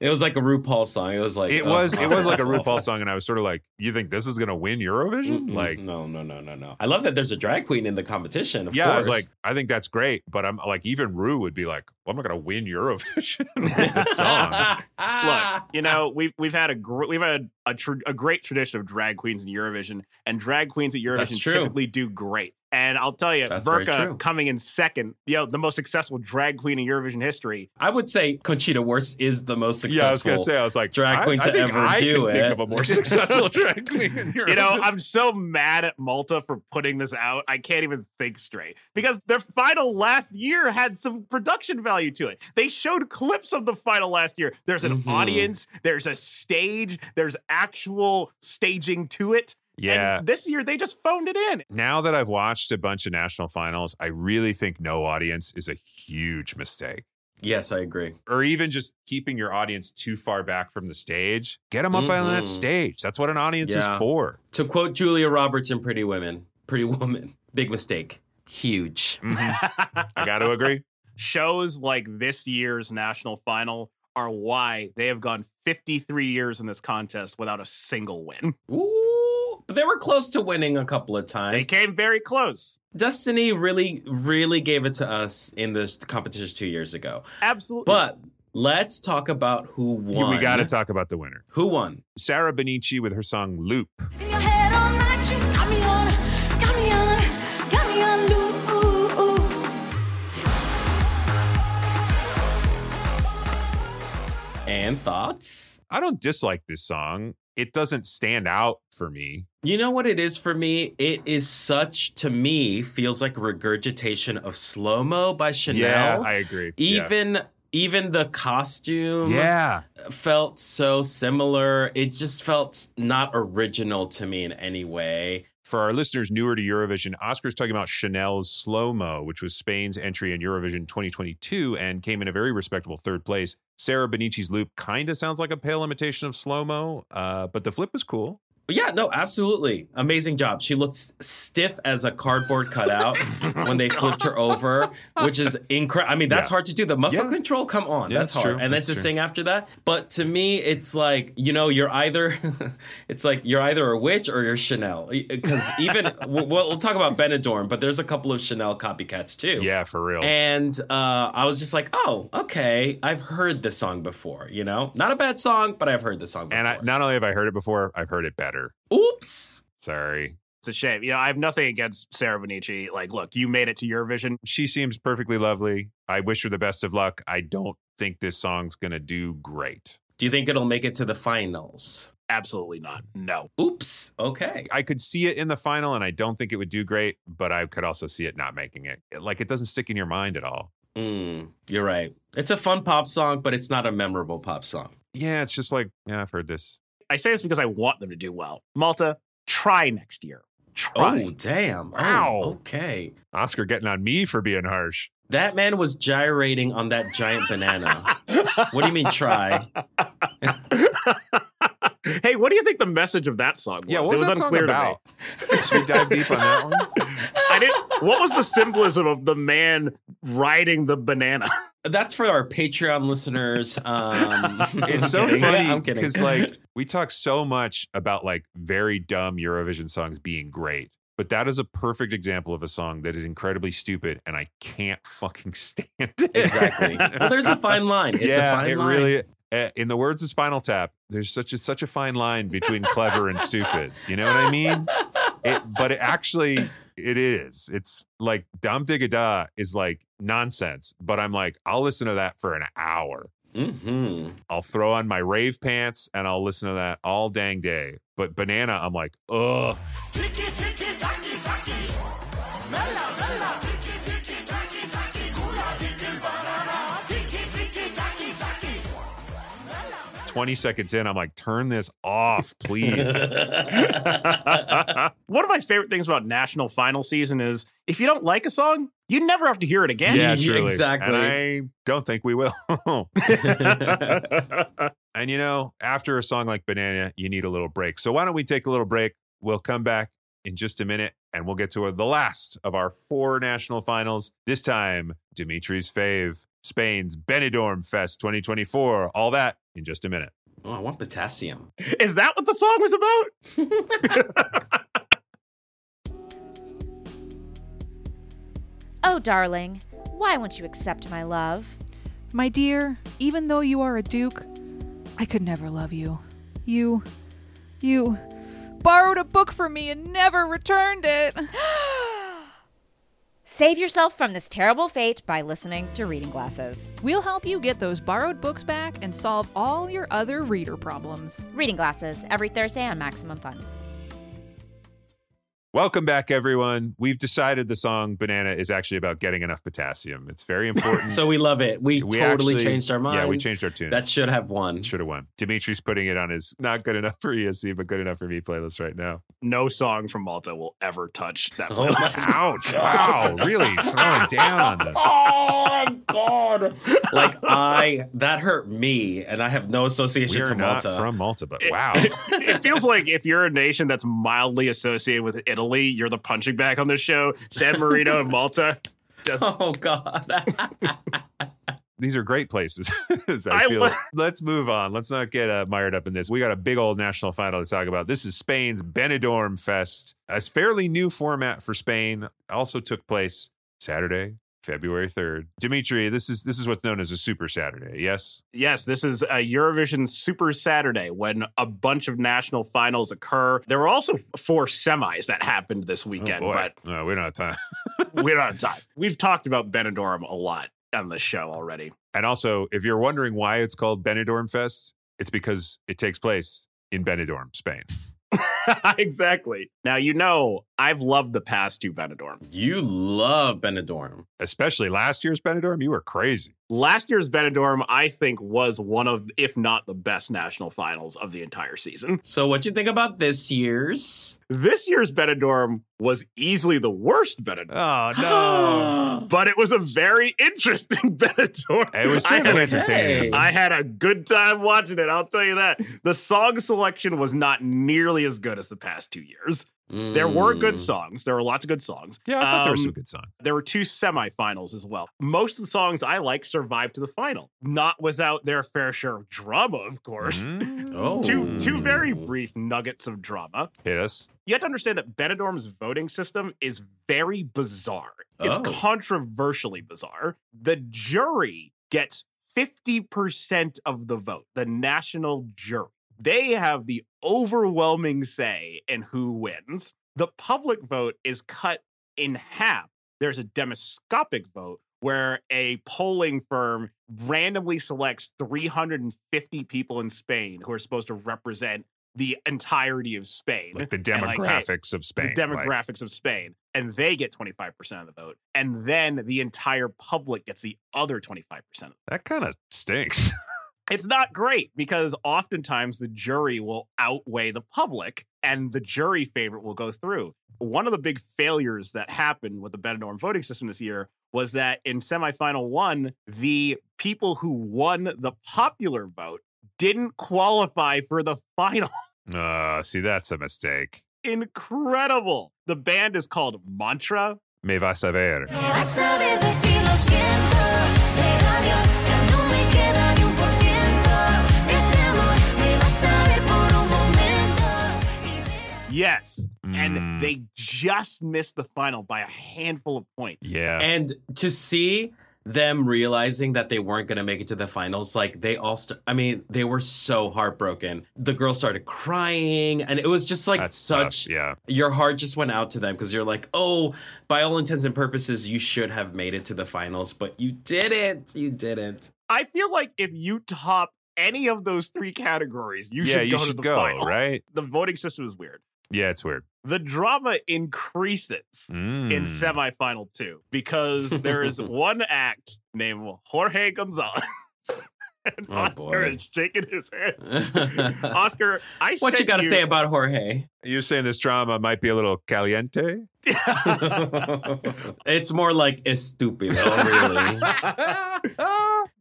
Speaker 3: it was like a RuPaul song. It was like
Speaker 1: It
Speaker 3: oh,
Speaker 1: was it was like a. RuPaul song, and I was sort of like, "You think this is gonna win Eurovision?"
Speaker 3: Mm-mm.
Speaker 1: Like,
Speaker 3: no, no, no, no, no. I love that there's a drag queen in the competition. Of
Speaker 1: yeah, I was like, I think that's great, but I'm like, even Rue would be like, well, "I'm not gonna win Eurovision with this song."
Speaker 2: Look, you know, we've we've had a gr- we've had a, tr- a great tradition of drag queens in Eurovision, and drag queens at Eurovision typically do great. And I'll tell you,
Speaker 3: That's
Speaker 2: Verka coming in second, you know, the most successful drag queen in Eurovision history.
Speaker 3: I would say Conchita Wurst is the most successful.
Speaker 1: Yeah, I was gonna say, I was like,
Speaker 3: drag queen
Speaker 1: I,
Speaker 3: to
Speaker 1: think
Speaker 3: ever
Speaker 1: I
Speaker 3: do it.
Speaker 1: think of a more successful drag queen. In Eurovision.
Speaker 2: You know, I'm so mad at Malta for putting this out. I can't even think straight because their final last year had some production value to it. They showed clips of the final last year. There's an
Speaker 3: Mhm.
Speaker 2: audience, there's a stage, there's actual staging to it.
Speaker 1: Yeah.
Speaker 2: And this year they just phoned it in.
Speaker 1: now that I've watched a bunch of national finals, I really think no audience is a huge mistake.
Speaker 3: Yes, I agree.
Speaker 1: Or even just keeping your audience too far back from the stage. Get them up on that stage. That's what an audience
Speaker 3: Yeah.
Speaker 1: is for.
Speaker 3: To quote Julia Roberts in Pretty Women, Pretty Woman, big mistake. Huge. Mm-hmm.
Speaker 1: I got to agree.
Speaker 2: Shows like this year's national final are why they have gone 53 years in this contest without a single win.
Speaker 3: Ooh, but they were close to winning a couple of times.
Speaker 2: They came very close.
Speaker 3: Destiny really, really gave it to us in this competition two years ago.
Speaker 2: Absolutely.
Speaker 3: But let's talk about who won.
Speaker 1: We got to talk about the winner.
Speaker 3: Who won?
Speaker 1: Sarah Bonnici with her song Loop.
Speaker 11: In your head all night, you got me on, got me on, got me on loop.
Speaker 3: And thoughts?
Speaker 1: I don't dislike this song. It doesn't stand out for me.
Speaker 3: You know what it is for me? It is such, to me, feels like a regurgitation of SloMo by Chanel.
Speaker 1: Yeah, I agree. Yeah.
Speaker 3: Even even the costume
Speaker 1: Yeah.
Speaker 3: felt so similar. It just felt not original to me in any way.
Speaker 1: For our listeners newer to Eurovision, Oscar's talking about Chanel's SloMo, which was Spain's entry in Eurovision 2022 and came in a very respectable third place. Sarah Bonnici's Loop kind of sounds like a pale imitation of SloMo, uh, but the flip is cool.
Speaker 3: Yeah, no, absolutely. Amazing job. She looks stiff as a cardboard cutout when they flipped her over, which is incredible. I mean, that's
Speaker 1: Yeah.
Speaker 3: hard to do. The muscle
Speaker 1: Yeah.
Speaker 3: control, come on,
Speaker 1: Yeah,
Speaker 3: that's
Speaker 1: it's
Speaker 3: hard.
Speaker 1: true.
Speaker 3: And then
Speaker 1: It's
Speaker 3: to
Speaker 1: true.
Speaker 3: sing after that. But to me, it's like, you know, you're either, it's like you're either a witch or you're Chanel. Because even, we'll, we'll talk about Benidorm, but there's a couple of Chanel copycats too.
Speaker 1: Yeah, for real.
Speaker 3: And uh, I was just like, oh, okay, I've heard this song before, you know? Not a bad song, but I've heard the song before.
Speaker 1: And I, not only have I heard it before, I've heard it better.
Speaker 3: Oops.
Speaker 1: Sorry.
Speaker 2: It's a shame. You know, I have nothing against Sarah Bonnici. Like, look, you made it to Eurovision.
Speaker 1: She seems perfectly lovely. I wish her the best of luck. I don't think this song's going to do great.
Speaker 3: Do you think it'll make it to the finals?
Speaker 2: Absolutely not. No.
Speaker 3: Oops. Okay.
Speaker 1: I could see it in the final, and I don't think it would do great, but I could also see it not making it. Like, it doesn't stick in your mind at all.
Speaker 3: Mm, you're right. It's a fun pop song, but it's not a memorable pop song.
Speaker 1: Yeah, it's just like, yeah, I've heard this.
Speaker 2: I say this because I want them to do well. Malta, try next year. Try.
Speaker 3: Oh, damn. Oh, okay.
Speaker 1: Oscar getting on me for being harsh.
Speaker 3: That man was gyrating on that giant banana. what do you mean try?
Speaker 2: hey, what do you think the message of that song was?
Speaker 1: Yeah, what
Speaker 2: it
Speaker 1: was
Speaker 2: was
Speaker 1: that song
Speaker 2: unclear
Speaker 1: about?
Speaker 2: to me.
Speaker 1: Should we dive deep on that one?
Speaker 2: I didn't. What was the symbolism of the man riding the banana?
Speaker 3: That's for our Patreon listeners. Um,
Speaker 1: It's so
Speaker 3: kidding.
Speaker 1: funny because, like, we talk so much about like very dumb Eurovision songs being great, but that is a perfect example of a song that is incredibly stupid, and I can't fucking stand it.
Speaker 3: exactly. Well, there's a fine line. It's
Speaker 1: yeah,
Speaker 3: a fine
Speaker 1: it
Speaker 3: line.
Speaker 1: really. Uh, In the words of Spinal Tap, there's such a such a fine line between clever and stupid. You know what I mean? It, but it actually it is. It's like Dum Digga Da is like nonsense, but I'm like I'll listen to that for an hour.
Speaker 3: Mm-hmm.
Speaker 1: I'll throw on my rave pants and I'll listen to that all dang day. But banana, I'm like, ugh.
Speaker 4: Tiki tiki taki taki.
Speaker 1: 20 seconds in, I'm like, turn this off, please.
Speaker 2: One of my favorite things about national final season is if you don't like a song, you never have to hear it again.
Speaker 1: yeah,
Speaker 3: Yeah,
Speaker 1: truly.
Speaker 3: exactly.
Speaker 1: And I don't think we will. and you know, after a song like Banana, you need a little break. So why don't we take a little break? We'll come back in just a minute and we'll get to the last of our four national finals. This time, Dimitry's fave, Spain's Benidorm Fest 2024. All that in just a minute.
Speaker 3: Oh, I want potassium.
Speaker 2: Is that what the song was about?
Speaker 12: Oh, darling, why won't you accept my love?
Speaker 13: My dear, even though you are a duke, I could never love you. You. You borrowed a book from me and never returned it.
Speaker 12: Save yourself from this terrible fate by listening to Reading Glasses.
Speaker 13: We'll help you get those borrowed books back and solve all your other reader problems.
Speaker 12: Reading Glasses, every Thursday on Maximum Fun.
Speaker 1: Welcome back, everyone. We've decided the song Banana is actually about getting enough potassium. It's very important.
Speaker 3: So we love it. We,
Speaker 1: We
Speaker 3: totally
Speaker 1: actually-
Speaker 3: changed our mind.
Speaker 1: Yeah, we changed our tune.
Speaker 3: That should have won.
Speaker 1: should have won. Dimitry's putting it on his not good enough for ESC, but good enough for me playlist right now.
Speaker 2: No song from Malta will ever touch that
Speaker 3: Oh
Speaker 2: playlist.
Speaker 1: Ouch. Wow. Really throwing down on the.
Speaker 3: Oh my god! Like I, that hurt me, and I have no association
Speaker 1: We're
Speaker 3: to
Speaker 1: not
Speaker 3: Malta.
Speaker 1: from Malta, but wow.
Speaker 2: it feels like if you're a nation that's mildly associated with Italy, you're the punching bag on this show. San Marino and Malta. Just-
Speaker 3: oh god!
Speaker 1: These are great places. I,
Speaker 2: I
Speaker 1: feel.
Speaker 2: lo-
Speaker 1: Let's move on. Let's not get uh, mired up in this. We got a big old national final to talk about. This is Spain's Benidorm Fest, a fairly new format for Spain. Also took place Saturday, February third. Dimitry, this is this is what's known as a Super Saturday. Yes.
Speaker 2: Yes, this is a Eurovision Super Saturday when a bunch of national finals occur. There were also four semis that happened this oh, weekend,
Speaker 1: oh
Speaker 2: but
Speaker 1: No, we don't have time.
Speaker 2: we don't have time. We've talked about Benidorm a lot on the show already.
Speaker 1: And also, if you're wondering why it's called Benidorm Fest, it's because it takes place in Benidorm, Spain.
Speaker 2: exactly. Now, you know, I've loved the past two Benidorm.
Speaker 3: You love Benidorm.
Speaker 1: Especially last year's Benidorm, you were crazy.
Speaker 2: Last year's Benidorm, I think, was one of, if not the best national finals of the entire season.
Speaker 3: So, what you think about this year's?
Speaker 2: This year's Benidorm was easily the worst Benidorm.
Speaker 1: Oh no!
Speaker 2: but it was a very interesting Benidorm.
Speaker 1: It was
Speaker 2: I
Speaker 1: certainly
Speaker 2: had-
Speaker 1: entertaining.
Speaker 2: I had a good time watching it. I'll tell you that. The song selection was not nearly as good as the past two years. There were good
Speaker 3: Mm.
Speaker 2: songs. There were lots of good songs.
Speaker 1: Yeah, I thought there were
Speaker 2: Um,
Speaker 1: some good songs.
Speaker 2: There were two semifinals as well. Most of the songs I like survived to the final, not without their fair share of drama, of course.
Speaker 1: Mm.
Speaker 3: Oh,
Speaker 2: two two very brief nuggets of drama.
Speaker 1: Hit us.
Speaker 2: You have to understand that Benidorm's voting system is very bizarre. It's
Speaker 3: Oh.
Speaker 2: controversially bizarre. The jury gets 50% of the vote, the national jury. They have the overwhelming say in who wins. The public vote is cut in half. There's a demoscopic vote where a polling firm randomly selects 350 people in Spain who are supposed to represent the entirety of Spain.
Speaker 1: Like the
Speaker 2: And, like, hey,
Speaker 1: demographics of Spain.
Speaker 2: the
Speaker 1: like-
Speaker 2: demographics of Spain, and they get 25% of the vote. And then the entire public gets the other 25%.
Speaker 1: that kind of stinks.
Speaker 2: It's not great because oftentimes the jury will outweigh the public and the jury favorite will go through. One of the big failures that happened with the Benidorm voting system this year was that in semifinal one, the people who won the popular vote didn't qualify for the final.
Speaker 1: Uh, see, that's a mistake.
Speaker 2: Incredible. The band is called Mantra.
Speaker 1: Me vas a ver.
Speaker 11: Vas a ver
Speaker 2: Yes.
Speaker 1: Mm.
Speaker 2: And they just missed the final by a handful of points.
Speaker 1: Yeah.
Speaker 3: And to see them realizing that they weren't going to make it to the finals, like they all, st- I mean, they were so heartbroken. The girl started crying, and it was just like
Speaker 1: That's
Speaker 3: such.
Speaker 1: tough, yeah.
Speaker 3: Your heart just went out to them because you're like, oh, by all intents and purposes, you should have made it to the finals, but you didn't. You didn't.
Speaker 2: I feel like if you top any of those three categories, you
Speaker 1: yeah,
Speaker 2: should
Speaker 1: you
Speaker 2: go
Speaker 1: should
Speaker 2: to the
Speaker 1: go,
Speaker 2: final.
Speaker 1: right?
Speaker 2: The voting system is weird.
Speaker 1: Yeah, it's weird.
Speaker 2: The drama increases in
Speaker 1: Mm.
Speaker 2: semifinal two because there is one act named Jorge Gonzalez. and
Speaker 3: Oh,
Speaker 2: Oscar
Speaker 3: boy.
Speaker 2: is shaking his head. Oscar, I
Speaker 3: what you got to say about Jorge?
Speaker 1: You're saying this drama might be a little caliente?
Speaker 3: it's more like estupido, really.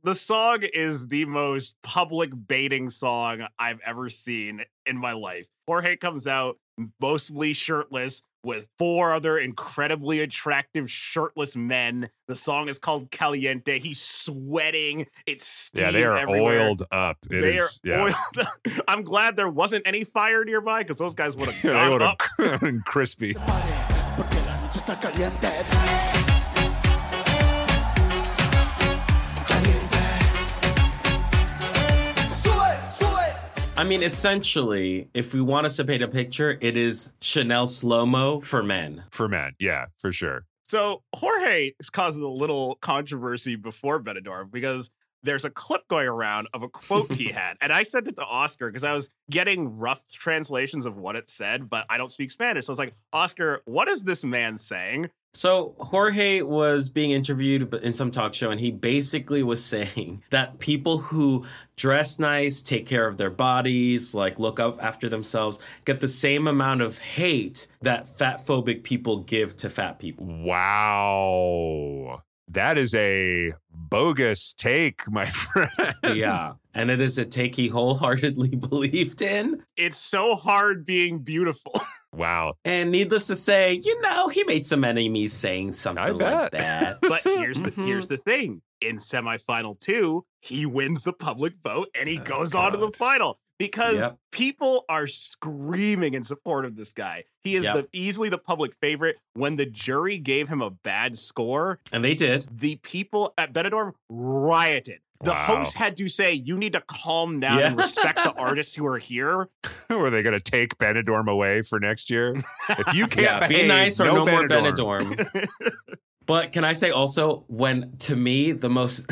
Speaker 2: the song is the most public baiting song I've ever seen in my life. Jorge comes out mostly shirtless with four other incredibly attractive shirtless men. The song is called Caliente. He's sweating. It's steam
Speaker 1: Yeah, they are
Speaker 2: everywhere.
Speaker 1: oiled up. It
Speaker 2: they
Speaker 1: is-
Speaker 2: are
Speaker 1: yeah.
Speaker 2: oiled up. I'm glad there wasn't any fire nearby because those guys would have
Speaker 1: they
Speaker 2: gone
Speaker 1: would
Speaker 2: up.
Speaker 1: crispy.
Speaker 3: I mean, essentially, if we want us to paint a picture, it is Chanel SloMo for men.
Speaker 1: For men, yeah, for sure.
Speaker 2: So Jorge causes a little controversy before Benidorm because there's a clip going around of a quote he had. And I sent it to Oscar because I was getting rough translations of what it said, but I don't speak Spanish. So I was like, Oscar, what is this man saying?
Speaker 3: So Jorge was being interviewed in some talk show, and he basically was saying that people who dress nice, take care of their bodies, like look up after themselves, get the same amount of hate that fat phobic people give to fat people.
Speaker 1: Wow. That is a bogus take, my friend.
Speaker 3: Yeah. And it is a take he wholeheartedly believed in.
Speaker 2: It's so hard being beautiful.
Speaker 1: Wow.
Speaker 3: And needless to say, you know, he made some enemies saying something like that.
Speaker 2: But here's the
Speaker 3: Mhm.
Speaker 2: here's the thing. In semifinal two, he wins the public vote and he goes on to the final because
Speaker 3: Yep.
Speaker 2: people are screaming in support of this guy. He is
Speaker 3: Yep.
Speaker 2: the easily the public favorite. When the jury gave him a bad score,
Speaker 3: And they did.
Speaker 2: the people at Benidorm rioted. The
Speaker 1: Wow.
Speaker 2: host had to say, "You need to calm down
Speaker 3: Yeah.
Speaker 2: and respect the artists who are here."
Speaker 1: Were they going to take Benidorm away for next year? If you can't
Speaker 3: Yeah, be nice or no, more
Speaker 1: Benidorm.
Speaker 3: Benidorm. but can I say also when to me the most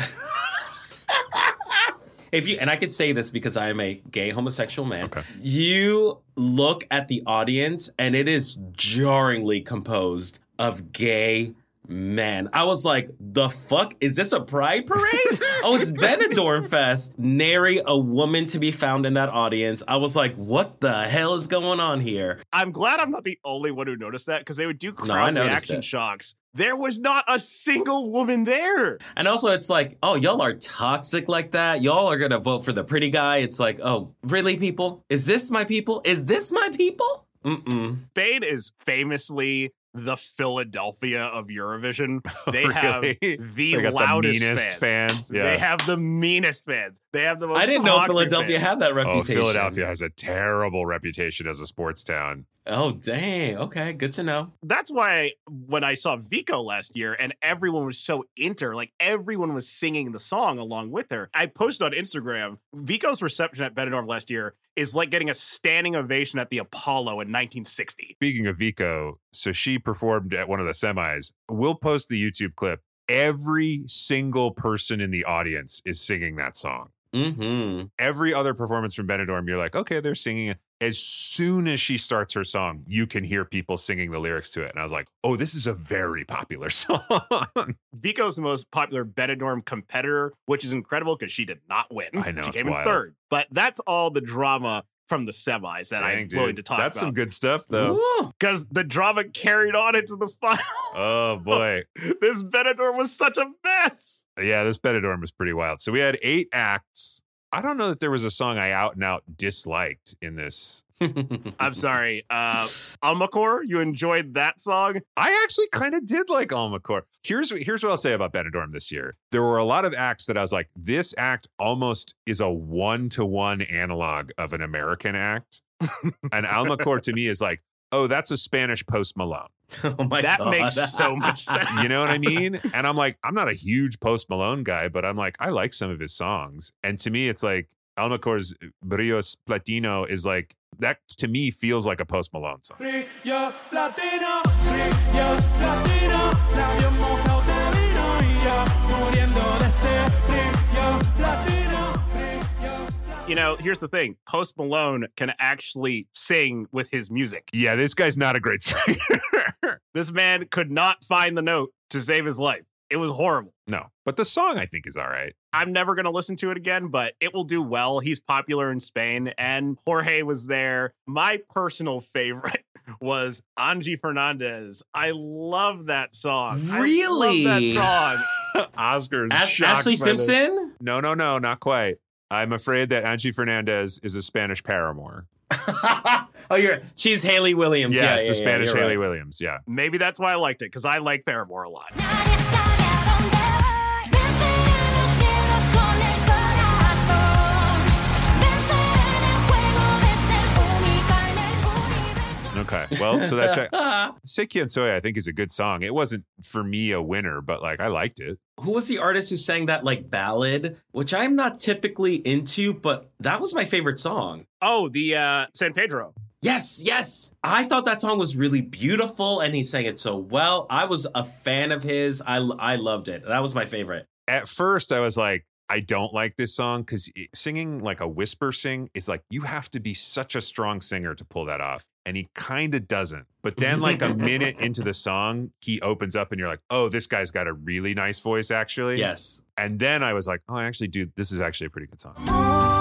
Speaker 3: if you and I could say this because I am a gay homosexual man,
Speaker 1: Okay.
Speaker 3: you look at the audience and it is jarringly composed of gay men. I was like, the fuck? Is this a pride parade? oh, it's Benidorm Fest. Nary a woman to be found in that audience. I was like, what the hell is going on here?
Speaker 2: I'm glad I'm not the only one who noticed that because they would do crowd
Speaker 3: noticed
Speaker 2: reaction
Speaker 3: it.
Speaker 2: shocks. There was not a single woman there.
Speaker 3: And also, it's like, oh, y'all are toxic like that. Y'all are gonna vote for the pretty guy. It's like, oh, really, people? Is this my people? Is this my people? Mm-mm.
Speaker 2: Spain is famously the Philadelphia of Eurovision. They oh,
Speaker 1: Really?
Speaker 2: have the
Speaker 1: They got the
Speaker 2: loudest
Speaker 1: meanest
Speaker 2: fans.
Speaker 1: fans, yeah.
Speaker 2: They have the meanest fans. They have the most.
Speaker 3: I didn't know Philadelphia
Speaker 2: fans.
Speaker 3: had that
Speaker 1: Oh,
Speaker 3: reputation.
Speaker 1: Philadelphia has a terrible reputation as a sports town.
Speaker 3: Oh, dang. Okay, good to know.
Speaker 2: That's why when I saw Vicco last year and everyone was so inter, like everyone was singing the song along with her. I posted on Instagram, Vicco's reception at Benidorm last year is like getting a standing ovation at the Apollo in 1960.
Speaker 1: Speaking of Vico, so she performed at one of the semis. We'll post the YouTube clip. Every single person in the audience is singing that song.
Speaker 3: Mm-hmm.
Speaker 1: Every other performance from Benidorm, you're like, okay, they're singing it. As soon as she starts her song, you can hear people singing the lyrics to it. And I was like, oh, this is a very popular song.
Speaker 2: Vicco's the most popular Benidorm competitor, which is incredible because she did not win.
Speaker 1: I know,
Speaker 2: She
Speaker 1: it's
Speaker 2: came in third. But that's all the drama from the semis that
Speaker 1: Dang,
Speaker 2: I'm
Speaker 1: dude.
Speaker 2: willing to talk about.
Speaker 1: That's some good stuff, though.
Speaker 2: Because the drama carried on into the final.
Speaker 1: Oh, boy.
Speaker 2: this Benidorm was such a mess.
Speaker 1: Yeah, this Benidorm was pretty wild. So we had eight acts. I don't know that there was a song I out and out disliked in this.
Speaker 2: I'm sorry. Uh Almacor, you enjoyed that song?
Speaker 1: I actually kind of did like Almacor. Here's here's what I'll say about Benidorm this year. There were a lot of acts that I was like, this act almost is a one to one analog of an American act, and Almacor to me is like, oh, that's a Spanish Post Malone.
Speaker 3: oh my God.
Speaker 2: that
Speaker 3: god.
Speaker 2: makes so much sense.
Speaker 1: You know what I mean? And I'm like, I'm not a huge Post Malone guy, but I'm like, I like some of his songs. And to me, it's like Almacor's Brillo Platino is like that to me feels like a Post Malone song.
Speaker 4: Brillo platino, brillo platino,
Speaker 2: You know, here's the thing. Post Malone can actually sing with his music.
Speaker 1: Yeah, this guy's not a great singer.
Speaker 2: This man could not find the note to save his life. It was horrible.
Speaker 1: no, but the song I think is all right.
Speaker 2: I'm never going to listen to it again, but it will do well. He's popular in Spain, and Jorge was there. My personal favorite was Angy Fernandez. I love that song. I
Speaker 3: Really?
Speaker 2: love that song.
Speaker 1: Oscar's
Speaker 3: Ash-
Speaker 1: shocked
Speaker 3: Ashley
Speaker 1: by this.
Speaker 3: Simpson?
Speaker 1: No, no, no, not quite. I'm afraid that Angy Fernandez is a Spanish Paramore.
Speaker 3: oh, you're she's Hayley Williams.
Speaker 1: Yeah,
Speaker 3: Yeah,
Speaker 1: it's
Speaker 3: yeah,
Speaker 1: a Spanish
Speaker 3: you're
Speaker 1: Hayley
Speaker 3: right.
Speaker 1: Williams. Yeah.
Speaker 2: Maybe that's why I liked it, because I like Paramore a lot.
Speaker 1: Okay. Well, so that check. Seiki and Soya, I think, is a good song. It wasn't for me a winner, but like I liked it.
Speaker 3: Who was the artist who sang that like ballad, which I'm not typically into, but that was my favorite song.
Speaker 2: Oh, the uh, San Pedro.
Speaker 3: Yes, yes. I thought that song was really beautiful and he sang it so well. I was a fan of his. I I loved it. That was my favorite.
Speaker 1: At first, I was like, I don't like this song because singing like a whisper sing is like you have to be such a strong singer to pull that off. And he kind of doesn't. But then, like a minute into the song, he opens up and you're like, oh, this guy's got a really nice voice, actually.
Speaker 3: Yes.
Speaker 1: And then I was like, oh, I actually do. This is actually a pretty good song.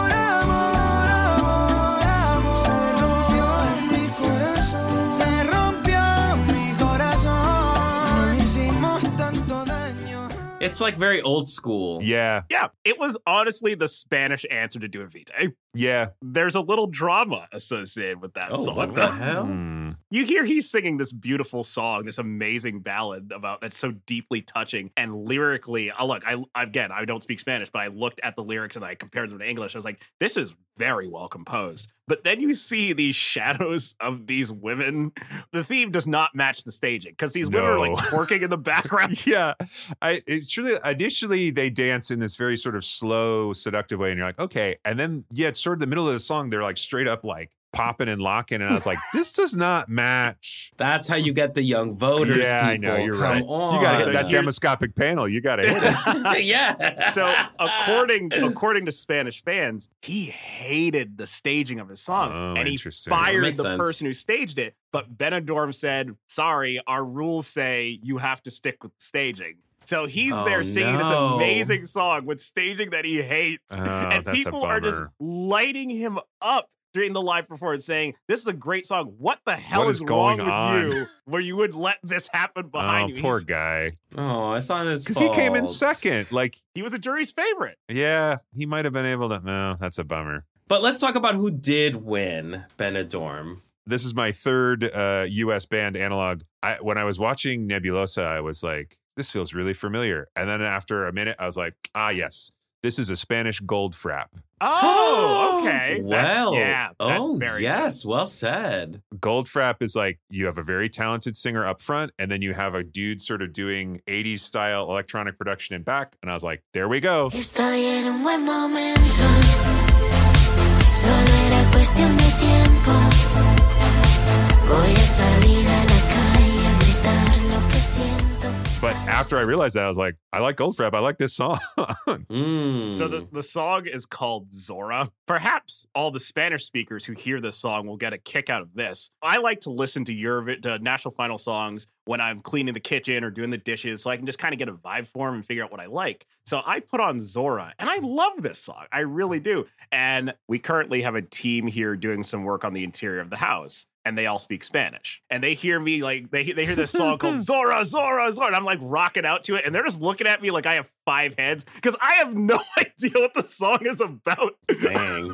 Speaker 3: It's like very old school.
Speaker 1: Yeah.
Speaker 2: Yeah, it was honestly the Spanish answer to Do It Vitae.
Speaker 1: Yeah.
Speaker 2: There's a little drama associated with that
Speaker 3: Oh,
Speaker 2: song.
Speaker 3: what the hell?
Speaker 1: Hmm.
Speaker 2: You hear he's singing this beautiful song, this amazing ballad about that's so deeply touching and lyrically. Uh, look, I again, I don't speak Spanish, but I looked at the lyrics and I compared them to English. I was like, this is very well composed. But then you see these shadows of these women. The theme does not match the staging because these women are like
Speaker 1: No.
Speaker 2: twerking in the background.
Speaker 1: yeah i it's truly initially they dance in this very sort of slow seductive way and you're like okay and then yeah it's sort of the middle of the song they're like straight up like popping and locking and i was like this does not match
Speaker 3: That's how you get the young voters.
Speaker 1: yeah i know you're
Speaker 3: Come
Speaker 1: right
Speaker 3: on.
Speaker 1: you gotta hit that
Speaker 2: here's-
Speaker 1: demoscopic panel you gotta hit it
Speaker 3: yeah.
Speaker 2: So according according to Spanish fans, he hated the staging of his song
Speaker 1: Oh,
Speaker 2: and he
Speaker 1: interesting.
Speaker 2: fired the
Speaker 3: sense.
Speaker 2: person who staged it. But Benidorm said, "Sorry, our rules say you have to stick with the staging." So he's
Speaker 3: Oh,
Speaker 2: there singing this amazing song with staging that he hates,
Speaker 1: Oh,
Speaker 2: and people are just lighting him up. During the live performance, saying, "This is a great song. What the hell
Speaker 1: What
Speaker 2: is,
Speaker 1: is
Speaker 2: wrong
Speaker 1: going
Speaker 2: with
Speaker 1: on?"
Speaker 2: you, where you would let this happen behind
Speaker 1: oh
Speaker 2: you?"
Speaker 1: poor
Speaker 2: He's-
Speaker 1: guy
Speaker 3: Oh, it's not his
Speaker 1: because he came in second like
Speaker 2: he was a jury's favorite.
Speaker 1: yeah he might have been able to no that's a bummer
Speaker 3: But let's talk about who did win Benidorm.
Speaker 1: this is my third uh, U.S. band analog. I, when I was watching Nebulosa, I was like, "This feels really familiar." And then after a minute, I was like, "Ah, yes, this is a Spanish Goldfrapp."
Speaker 2: Oh, okay. That's-
Speaker 3: Well,
Speaker 2: yeah. That's
Speaker 3: oh,
Speaker 2: very
Speaker 3: yes. Well said.
Speaker 1: Goldfrapp is like you have a very talented singer up front, and then you have a dude sort of doing '80s style electronic production in back. And I was like, "There we go." But after I realized that, I was like, "I like Goldfrapp. I like this song."
Speaker 3: Mm.
Speaker 2: So the, the song is called Zorra. Perhaps all the Spanish speakers who hear this song will get a kick out of this. I like to listen to your to national final songs when I'm cleaning the kitchen or doing the dishes, so I can just kind of get a vibe for them and figure out what I like. So I put on Zorra, and I love this song. I really do. And we currently have a team here doing some work on the interior of the house. And they all speak Spanish, and they hear me like they they hear this song called Zorra, Zorra, Zorra, and I'm like rocking out to it, and they're just looking at me like I have five heads because I have no idea what the song is about.
Speaker 3: Dang.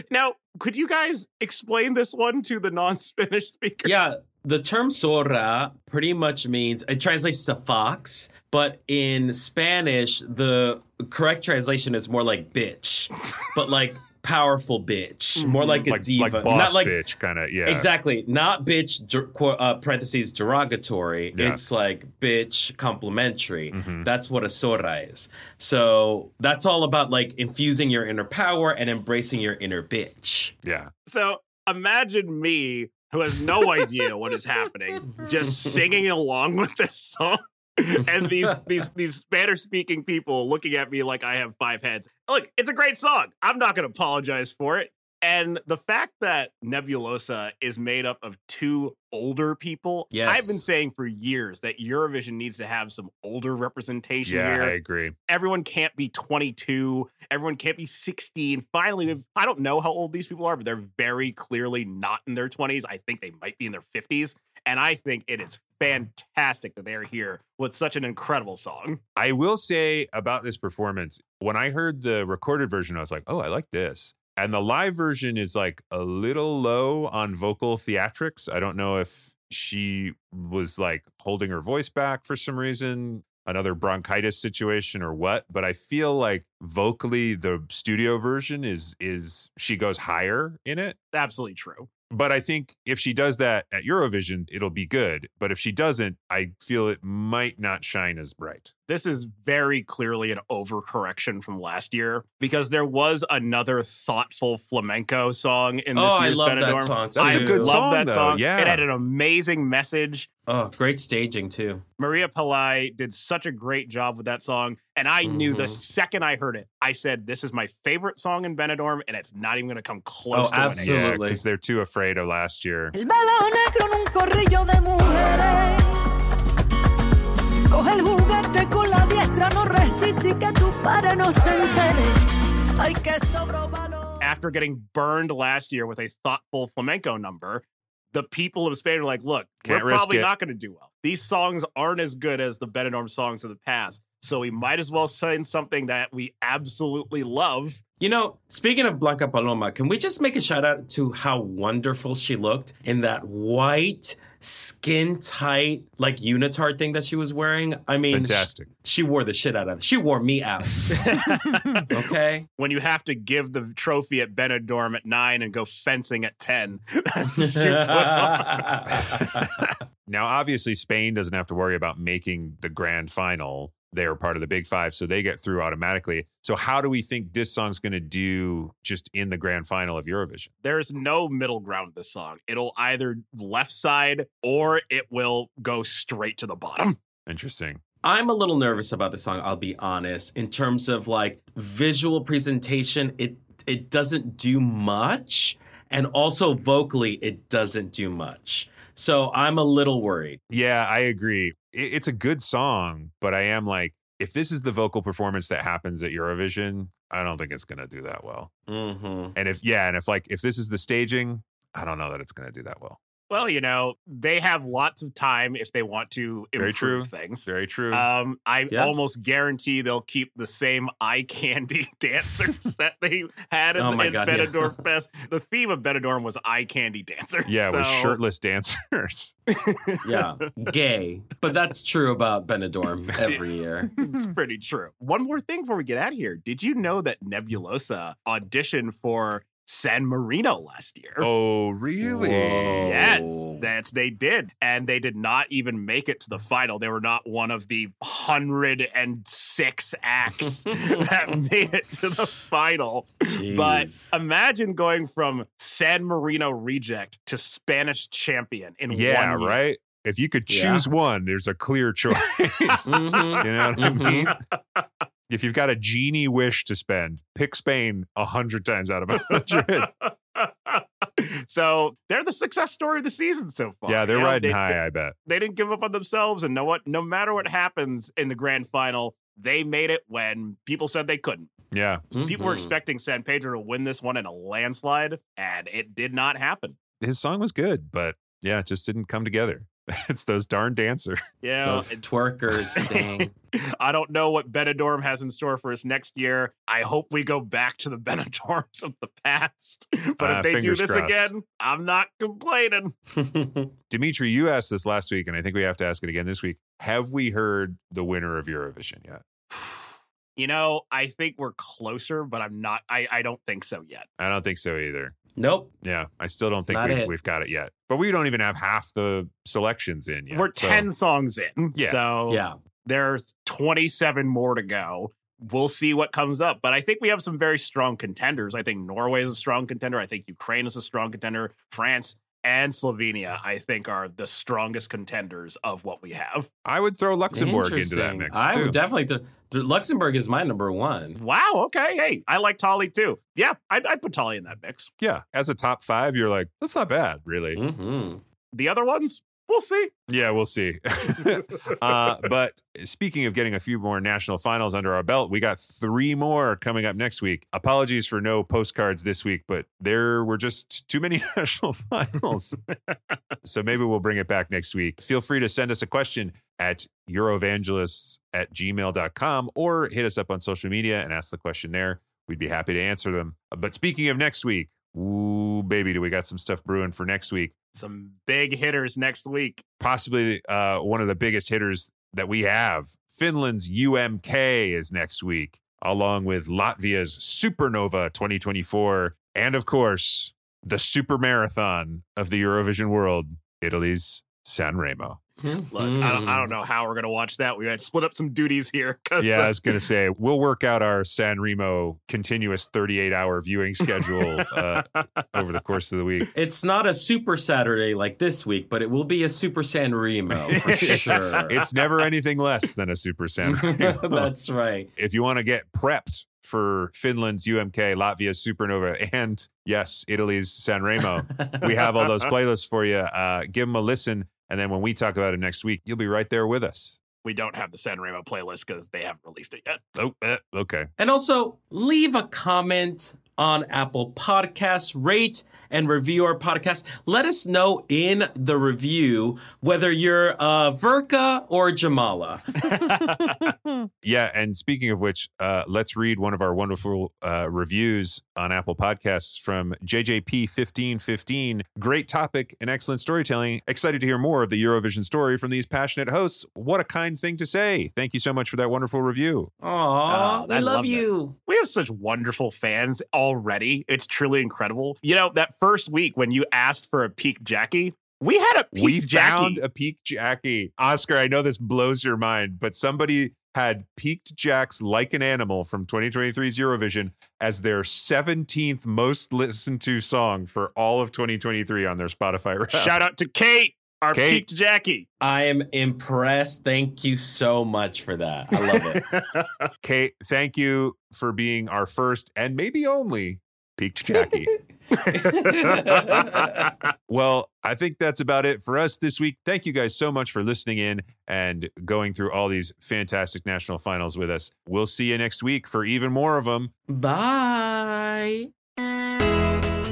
Speaker 2: now, could you guys explain this one to the non-Spanish speakers?
Speaker 3: Yeah, the term zorra pretty much means it translates to fox, but in Spanish, the correct translation is more like bitch, but like powerful bitch, more like a
Speaker 1: like,
Speaker 3: diva,
Speaker 1: like
Speaker 3: not like
Speaker 1: bitch, kind of. Yeah,
Speaker 3: Exactly, not bitch. der- Uh, parentheses derogatory.
Speaker 1: Yeah.
Speaker 3: It's like bitch complimentary.
Speaker 1: Mhm.
Speaker 3: That's what a zorra is. So that's all about like infusing your inner power and embracing your inner bitch.
Speaker 1: Yeah.
Speaker 2: So imagine me, who has no idea what is happening, just singing along with this song. And these these these Spanish speaking people looking at me like I have five heads. Look, it's a great song. I'm not going to apologize for it. And the fact that Nebulosa is made up of two older people,
Speaker 3: Yes.
Speaker 2: I've been saying for years that Eurovision needs to have some older representation
Speaker 1: Yeah,
Speaker 2: here
Speaker 1: I agree.
Speaker 2: everyone can't be 22 everyone can't be 16 finally mm. i don't know how old these people are but they're very clearly not in their 20s i think they might be in their 50s and i think it is fantastic that they're here with such an incredible song
Speaker 1: I will say about this performance, when I heard the recorded version, I was like, oh, I like this. And the live version is like a little low on vocal theatrics. I don't know if she was like holding her voice back for some reason, another bronchitis situation or what, but I feel like vocally the studio version is is she goes higher in it.
Speaker 2: absolutely true
Speaker 1: But I think if she does that at Eurovision, it'll be good. But if she doesn't, I feel it might not shine as bright.
Speaker 2: This is very clearly an overcorrection from last year because there was another thoughtful flamenco song in this
Speaker 3: Oh, I
Speaker 2: year's
Speaker 3: love that
Speaker 2: Benidorm.
Speaker 3: song,
Speaker 1: That's
Speaker 3: too.
Speaker 1: a good
Speaker 2: love
Speaker 1: song,
Speaker 2: that
Speaker 1: though.
Speaker 2: song.
Speaker 1: Yeah.
Speaker 2: It had an amazing message.
Speaker 3: Oh, great staging too.
Speaker 2: María Peláe did such a great job with that song. And I knew the
Speaker 3: Mhm.
Speaker 2: second I heard it, I said, This is my favorite song in Benidorm, and it's not even going to come close
Speaker 3: Oh,
Speaker 2: to winning.
Speaker 3: absolutely.
Speaker 1: Yeah, because they're too afraid of last year.
Speaker 4: Coge el juguete con la diestra, no resistes que tu padre no se entere. Ay, que sobró.
Speaker 2: After getting burned last year with a thoughtful flamenco number, the people of Spain are like, Look,
Speaker 1: Can't
Speaker 2: we're probably
Speaker 1: it."
Speaker 2: not going to do well. These songs aren't as good as the Benidorm songs of the past. So we might as well sing something that we absolutely love.
Speaker 3: You know, speaking of Blanca Paloma, can we just make a shout out to how wonderful she looked in that white, skin tight, like unitard thing that she was wearing? I mean,
Speaker 1: Fantastic.
Speaker 3: she wore the shit out of it. She wore me out. okay.
Speaker 2: when you have to give the trophy at Benidorm at nine and go fencing at 10. That's what you put on.
Speaker 1: Now, obviously, Spain doesn't have to worry about making the grand final. They're part of the Big Five, so they get through automatically. So, how do we think this song's going to do just in the grand final of Eurovision?
Speaker 2: There's no middle ground with this song. It'll either left side or it will go straight to the bottom.
Speaker 1: Interesting.
Speaker 3: I'm a little nervous about this song, I'll be honest. In terms of like visual presentation, it it doesn't do much. And also vocally, it doesn't do much. So I'm a little worried.
Speaker 1: Yeah, I agree. It's a good song, but I am like, if this is the vocal performance that happens at Eurovision, I don't think it's going to do that well.
Speaker 3: Mm-hmm.
Speaker 1: And if, yeah, and if like, if this is the staging, I don't know that it's going to do that well.
Speaker 2: Well, you know, they have lots of time if they want to
Speaker 1: Very true.
Speaker 2: improve things.
Speaker 1: Very true.
Speaker 2: Um, I
Speaker 3: Yeah.
Speaker 2: almost guarantee they'll keep the same eye candy dancers that they had in,
Speaker 3: Oh my
Speaker 2: in
Speaker 3: God, yeah.
Speaker 2: Benidorm Fest. The theme of Benidorm was eye candy dancers.
Speaker 1: yeah, with
Speaker 2: so-
Speaker 1: shirtless dancers.
Speaker 3: Yeah, gay. But that's true about Benidorm every year.
Speaker 2: It's pretty true. One more thing before we get out of here. Did you know that Nebulosa auditioned for San Marino last year?
Speaker 1: oh, really?
Speaker 3: Whoa.
Speaker 2: Yes, that's they did, and they did not even make it to the final. They were not one of the hundred and six acts that made it to the final. But imagine going from San Marino reject to Spanish champion in
Speaker 1: Yeah,
Speaker 2: one year.
Speaker 1: right? If you could
Speaker 3: Yeah.
Speaker 1: choose one, there's a clear choice.
Speaker 3: Mhm.
Speaker 1: You know what
Speaker 3: Mhm.
Speaker 1: I mean? If you've got a genie wish to spend, pick Spain a hundred times out of a hundred.
Speaker 2: so they're the success story of the season so far.
Speaker 1: yeah, they're
Speaker 2: You know,
Speaker 1: riding
Speaker 2: they-
Speaker 1: high, I bet.
Speaker 2: they didn't give up on themselves and know what no matter what happens in the grand final they made it when people said they couldn't
Speaker 1: Yeah.
Speaker 2: people were
Speaker 3: Mhm.
Speaker 2: expecting san pedro to win this one in a landslide and it did not happen
Speaker 1: His song was good, but yeah, it just didn't come together. it's those darn dancers.
Speaker 2: yeah
Speaker 3: Those twerkers thing.
Speaker 2: i don't know what benidorm has in store for us next year i hope we go back to the benidorms of the past but
Speaker 1: Uh,
Speaker 2: if they do this
Speaker 1: crossed.
Speaker 2: again i'm not complaining
Speaker 1: Dimitry, you asked this last week, and I think we have to ask it again this week. Have we heard the winner of Eurovision yet?
Speaker 2: You know i think we're closer but i'm not i, I don't think so yet
Speaker 1: I don't think so either.
Speaker 3: nope.
Speaker 1: Yeah, I still don't think we,
Speaker 3: it.
Speaker 1: we've got it yet. But we don't even have half the selections in yet.
Speaker 2: we're
Speaker 1: so-
Speaker 2: 10 songs in
Speaker 1: Yeah.
Speaker 2: so
Speaker 3: Yeah.
Speaker 2: There are 27 more to go. We'll see what comes up. But I think we have some very strong contenders. I think Norway is a strong contender. I think Ukraine is a strong contender. France and Slovenia, I think, are the strongest contenders of what we have.
Speaker 1: I would throw Luxembourg into that
Speaker 3: Interesting.
Speaker 1: mix
Speaker 3: I
Speaker 1: too.
Speaker 3: would definitely. Th- th- Luxembourg is my number one.
Speaker 2: Wow. Okay. Hey, I like Tali too. Yeah, I'd, I'd put Tali in that mix.
Speaker 1: yeah, as a top five, you're like, that's not bad, really.
Speaker 3: hmm
Speaker 2: The other ones, we'll see.
Speaker 1: Yeah, we'll see. uh, but speaking of getting a few more national finals under our belt, we got three more coming up next week. Apologies for no postcards this week, but there were just too many national finals. so maybe we'll bring it back next week. Feel free to send us a question at eurovangelists at gmail.com or hit us up on social media and ask the question there. We'd be happy to answer them. But speaking of next week, ooh, baby, do we got some stuff brewing for next week?
Speaker 2: Some big hitters next week.
Speaker 1: possibly uh, one of the biggest hitters that we have. Finland's UMK is next week, along with Latvia's Supernova 2024, and of course, the super marathon of the Eurovision world, Italy's San Remo.
Speaker 2: Look, I don't, I don't know how we're gonna watch that. We had split up some duties here. 'cause,
Speaker 1: Yeah, I was going to say, we'll work out our San Remo continuous 38 hour viewing schedule uh, over the course of the week.
Speaker 3: It's not a super Saturday like this week, but it will be a super San Remo for sure.
Speaker 1: It's never anything less than a Super San Remo.
Speaker 3: That's right.
Speaker 1: if you want to get prepped for Finland's UMK, Latvia's Supernova, and yes, Italy's San Remo, we have all those playlists for you. Uh, give them a listen. And then when we talk about it next week, you'll be right there with us.
Speaker 2: we don't have the San Remo playlist because they haven't released it yet.
Speaker 1: Oh, eh, okay.
Speaker 3: And also, leave a comment on Apple Podcasts, rate and review our podcast. Let us know in the review whether you're uh, Verka or Jamala.
Speaker 1: Yeah, and speaking of which, uh, let's read one of our wonderful uh, reviews on Apple Podcasts from JJP1515. Great topic and excellent storytelling. Excited to hear more of the Eurovision story from these passionate hosts. What a kind thing to say. Thank you so much for that wonderful review.
Speaker 3: Aw,
Speaker 2: Oh,
Speaker 3: we
Speaker 2: I
Speaker 3: love
Speaker 2: love that.
Speaker 3: you.
Speaker 2: We have such wonderful fans already. It's truly incredible. You know, that first week when you asked for a peak Jackie, we had a peak
Speaker 1: we
Speaker 2: Jackie.
Speaker 1: found a peaked Jackie. Oscar, I know this blows your mind, but somebody had Piqued Jacks like an animal from 2023's Eurovision as their 17th most listened to song for all of 2023 on their Spotify rap.
Speaker 2: Shout out to Kate, our
Speaker 1: Kate.
Speaker 2: peaked Jackie.
Speaker 3: I am impressed. Thank you so much for that. I love it.
Speaker 1: Kate, thank you for being our first and maybe only peaked Jackie. well, I think that's about it for us this week. Thank you guys so much for listening in and going through all these fantastic national finals with us. We'll see you next week for even more of them.
Speaker 3: Bye.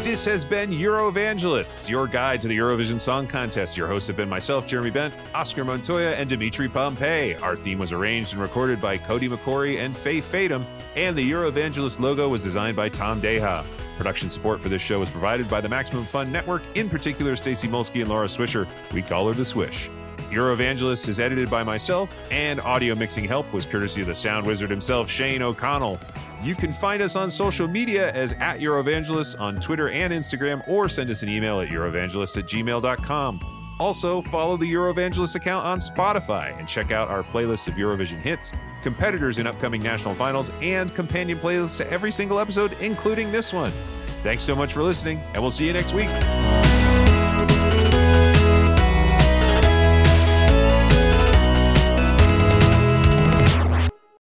Speaker 1: This has been Eurovangelists, your guide to the Eurovision Song Contest. Your hosts have been myself, Jeremy Bent, Oscar Montoya, and Dimitry Pompee. Our theme was arranged and recorded by Cody McCorry and Faye Fadem, and the Eurovangelist logo was designed by Tom Deja. Production support for this show was provided by the Maximum Fun Network, in particular Stacey Molsky and Laura Swisher. We call her the Swish. Eurovangelist is edited by myself, and audio mixing help was courtesy of the sound wizard himself, Shane O'Connell. You can find us on social media as at Eurovangelist on Twitter and Instagram, or send us an email at Eurovangelist at gmail.com. Also, follow the Eurovangelist account on Spotify and check out our playlist of Eurovision hits, competitors in upcoming national finals, and companion playlists to every single episode, including this one. Thanks so much for listening, and we'll see you next week.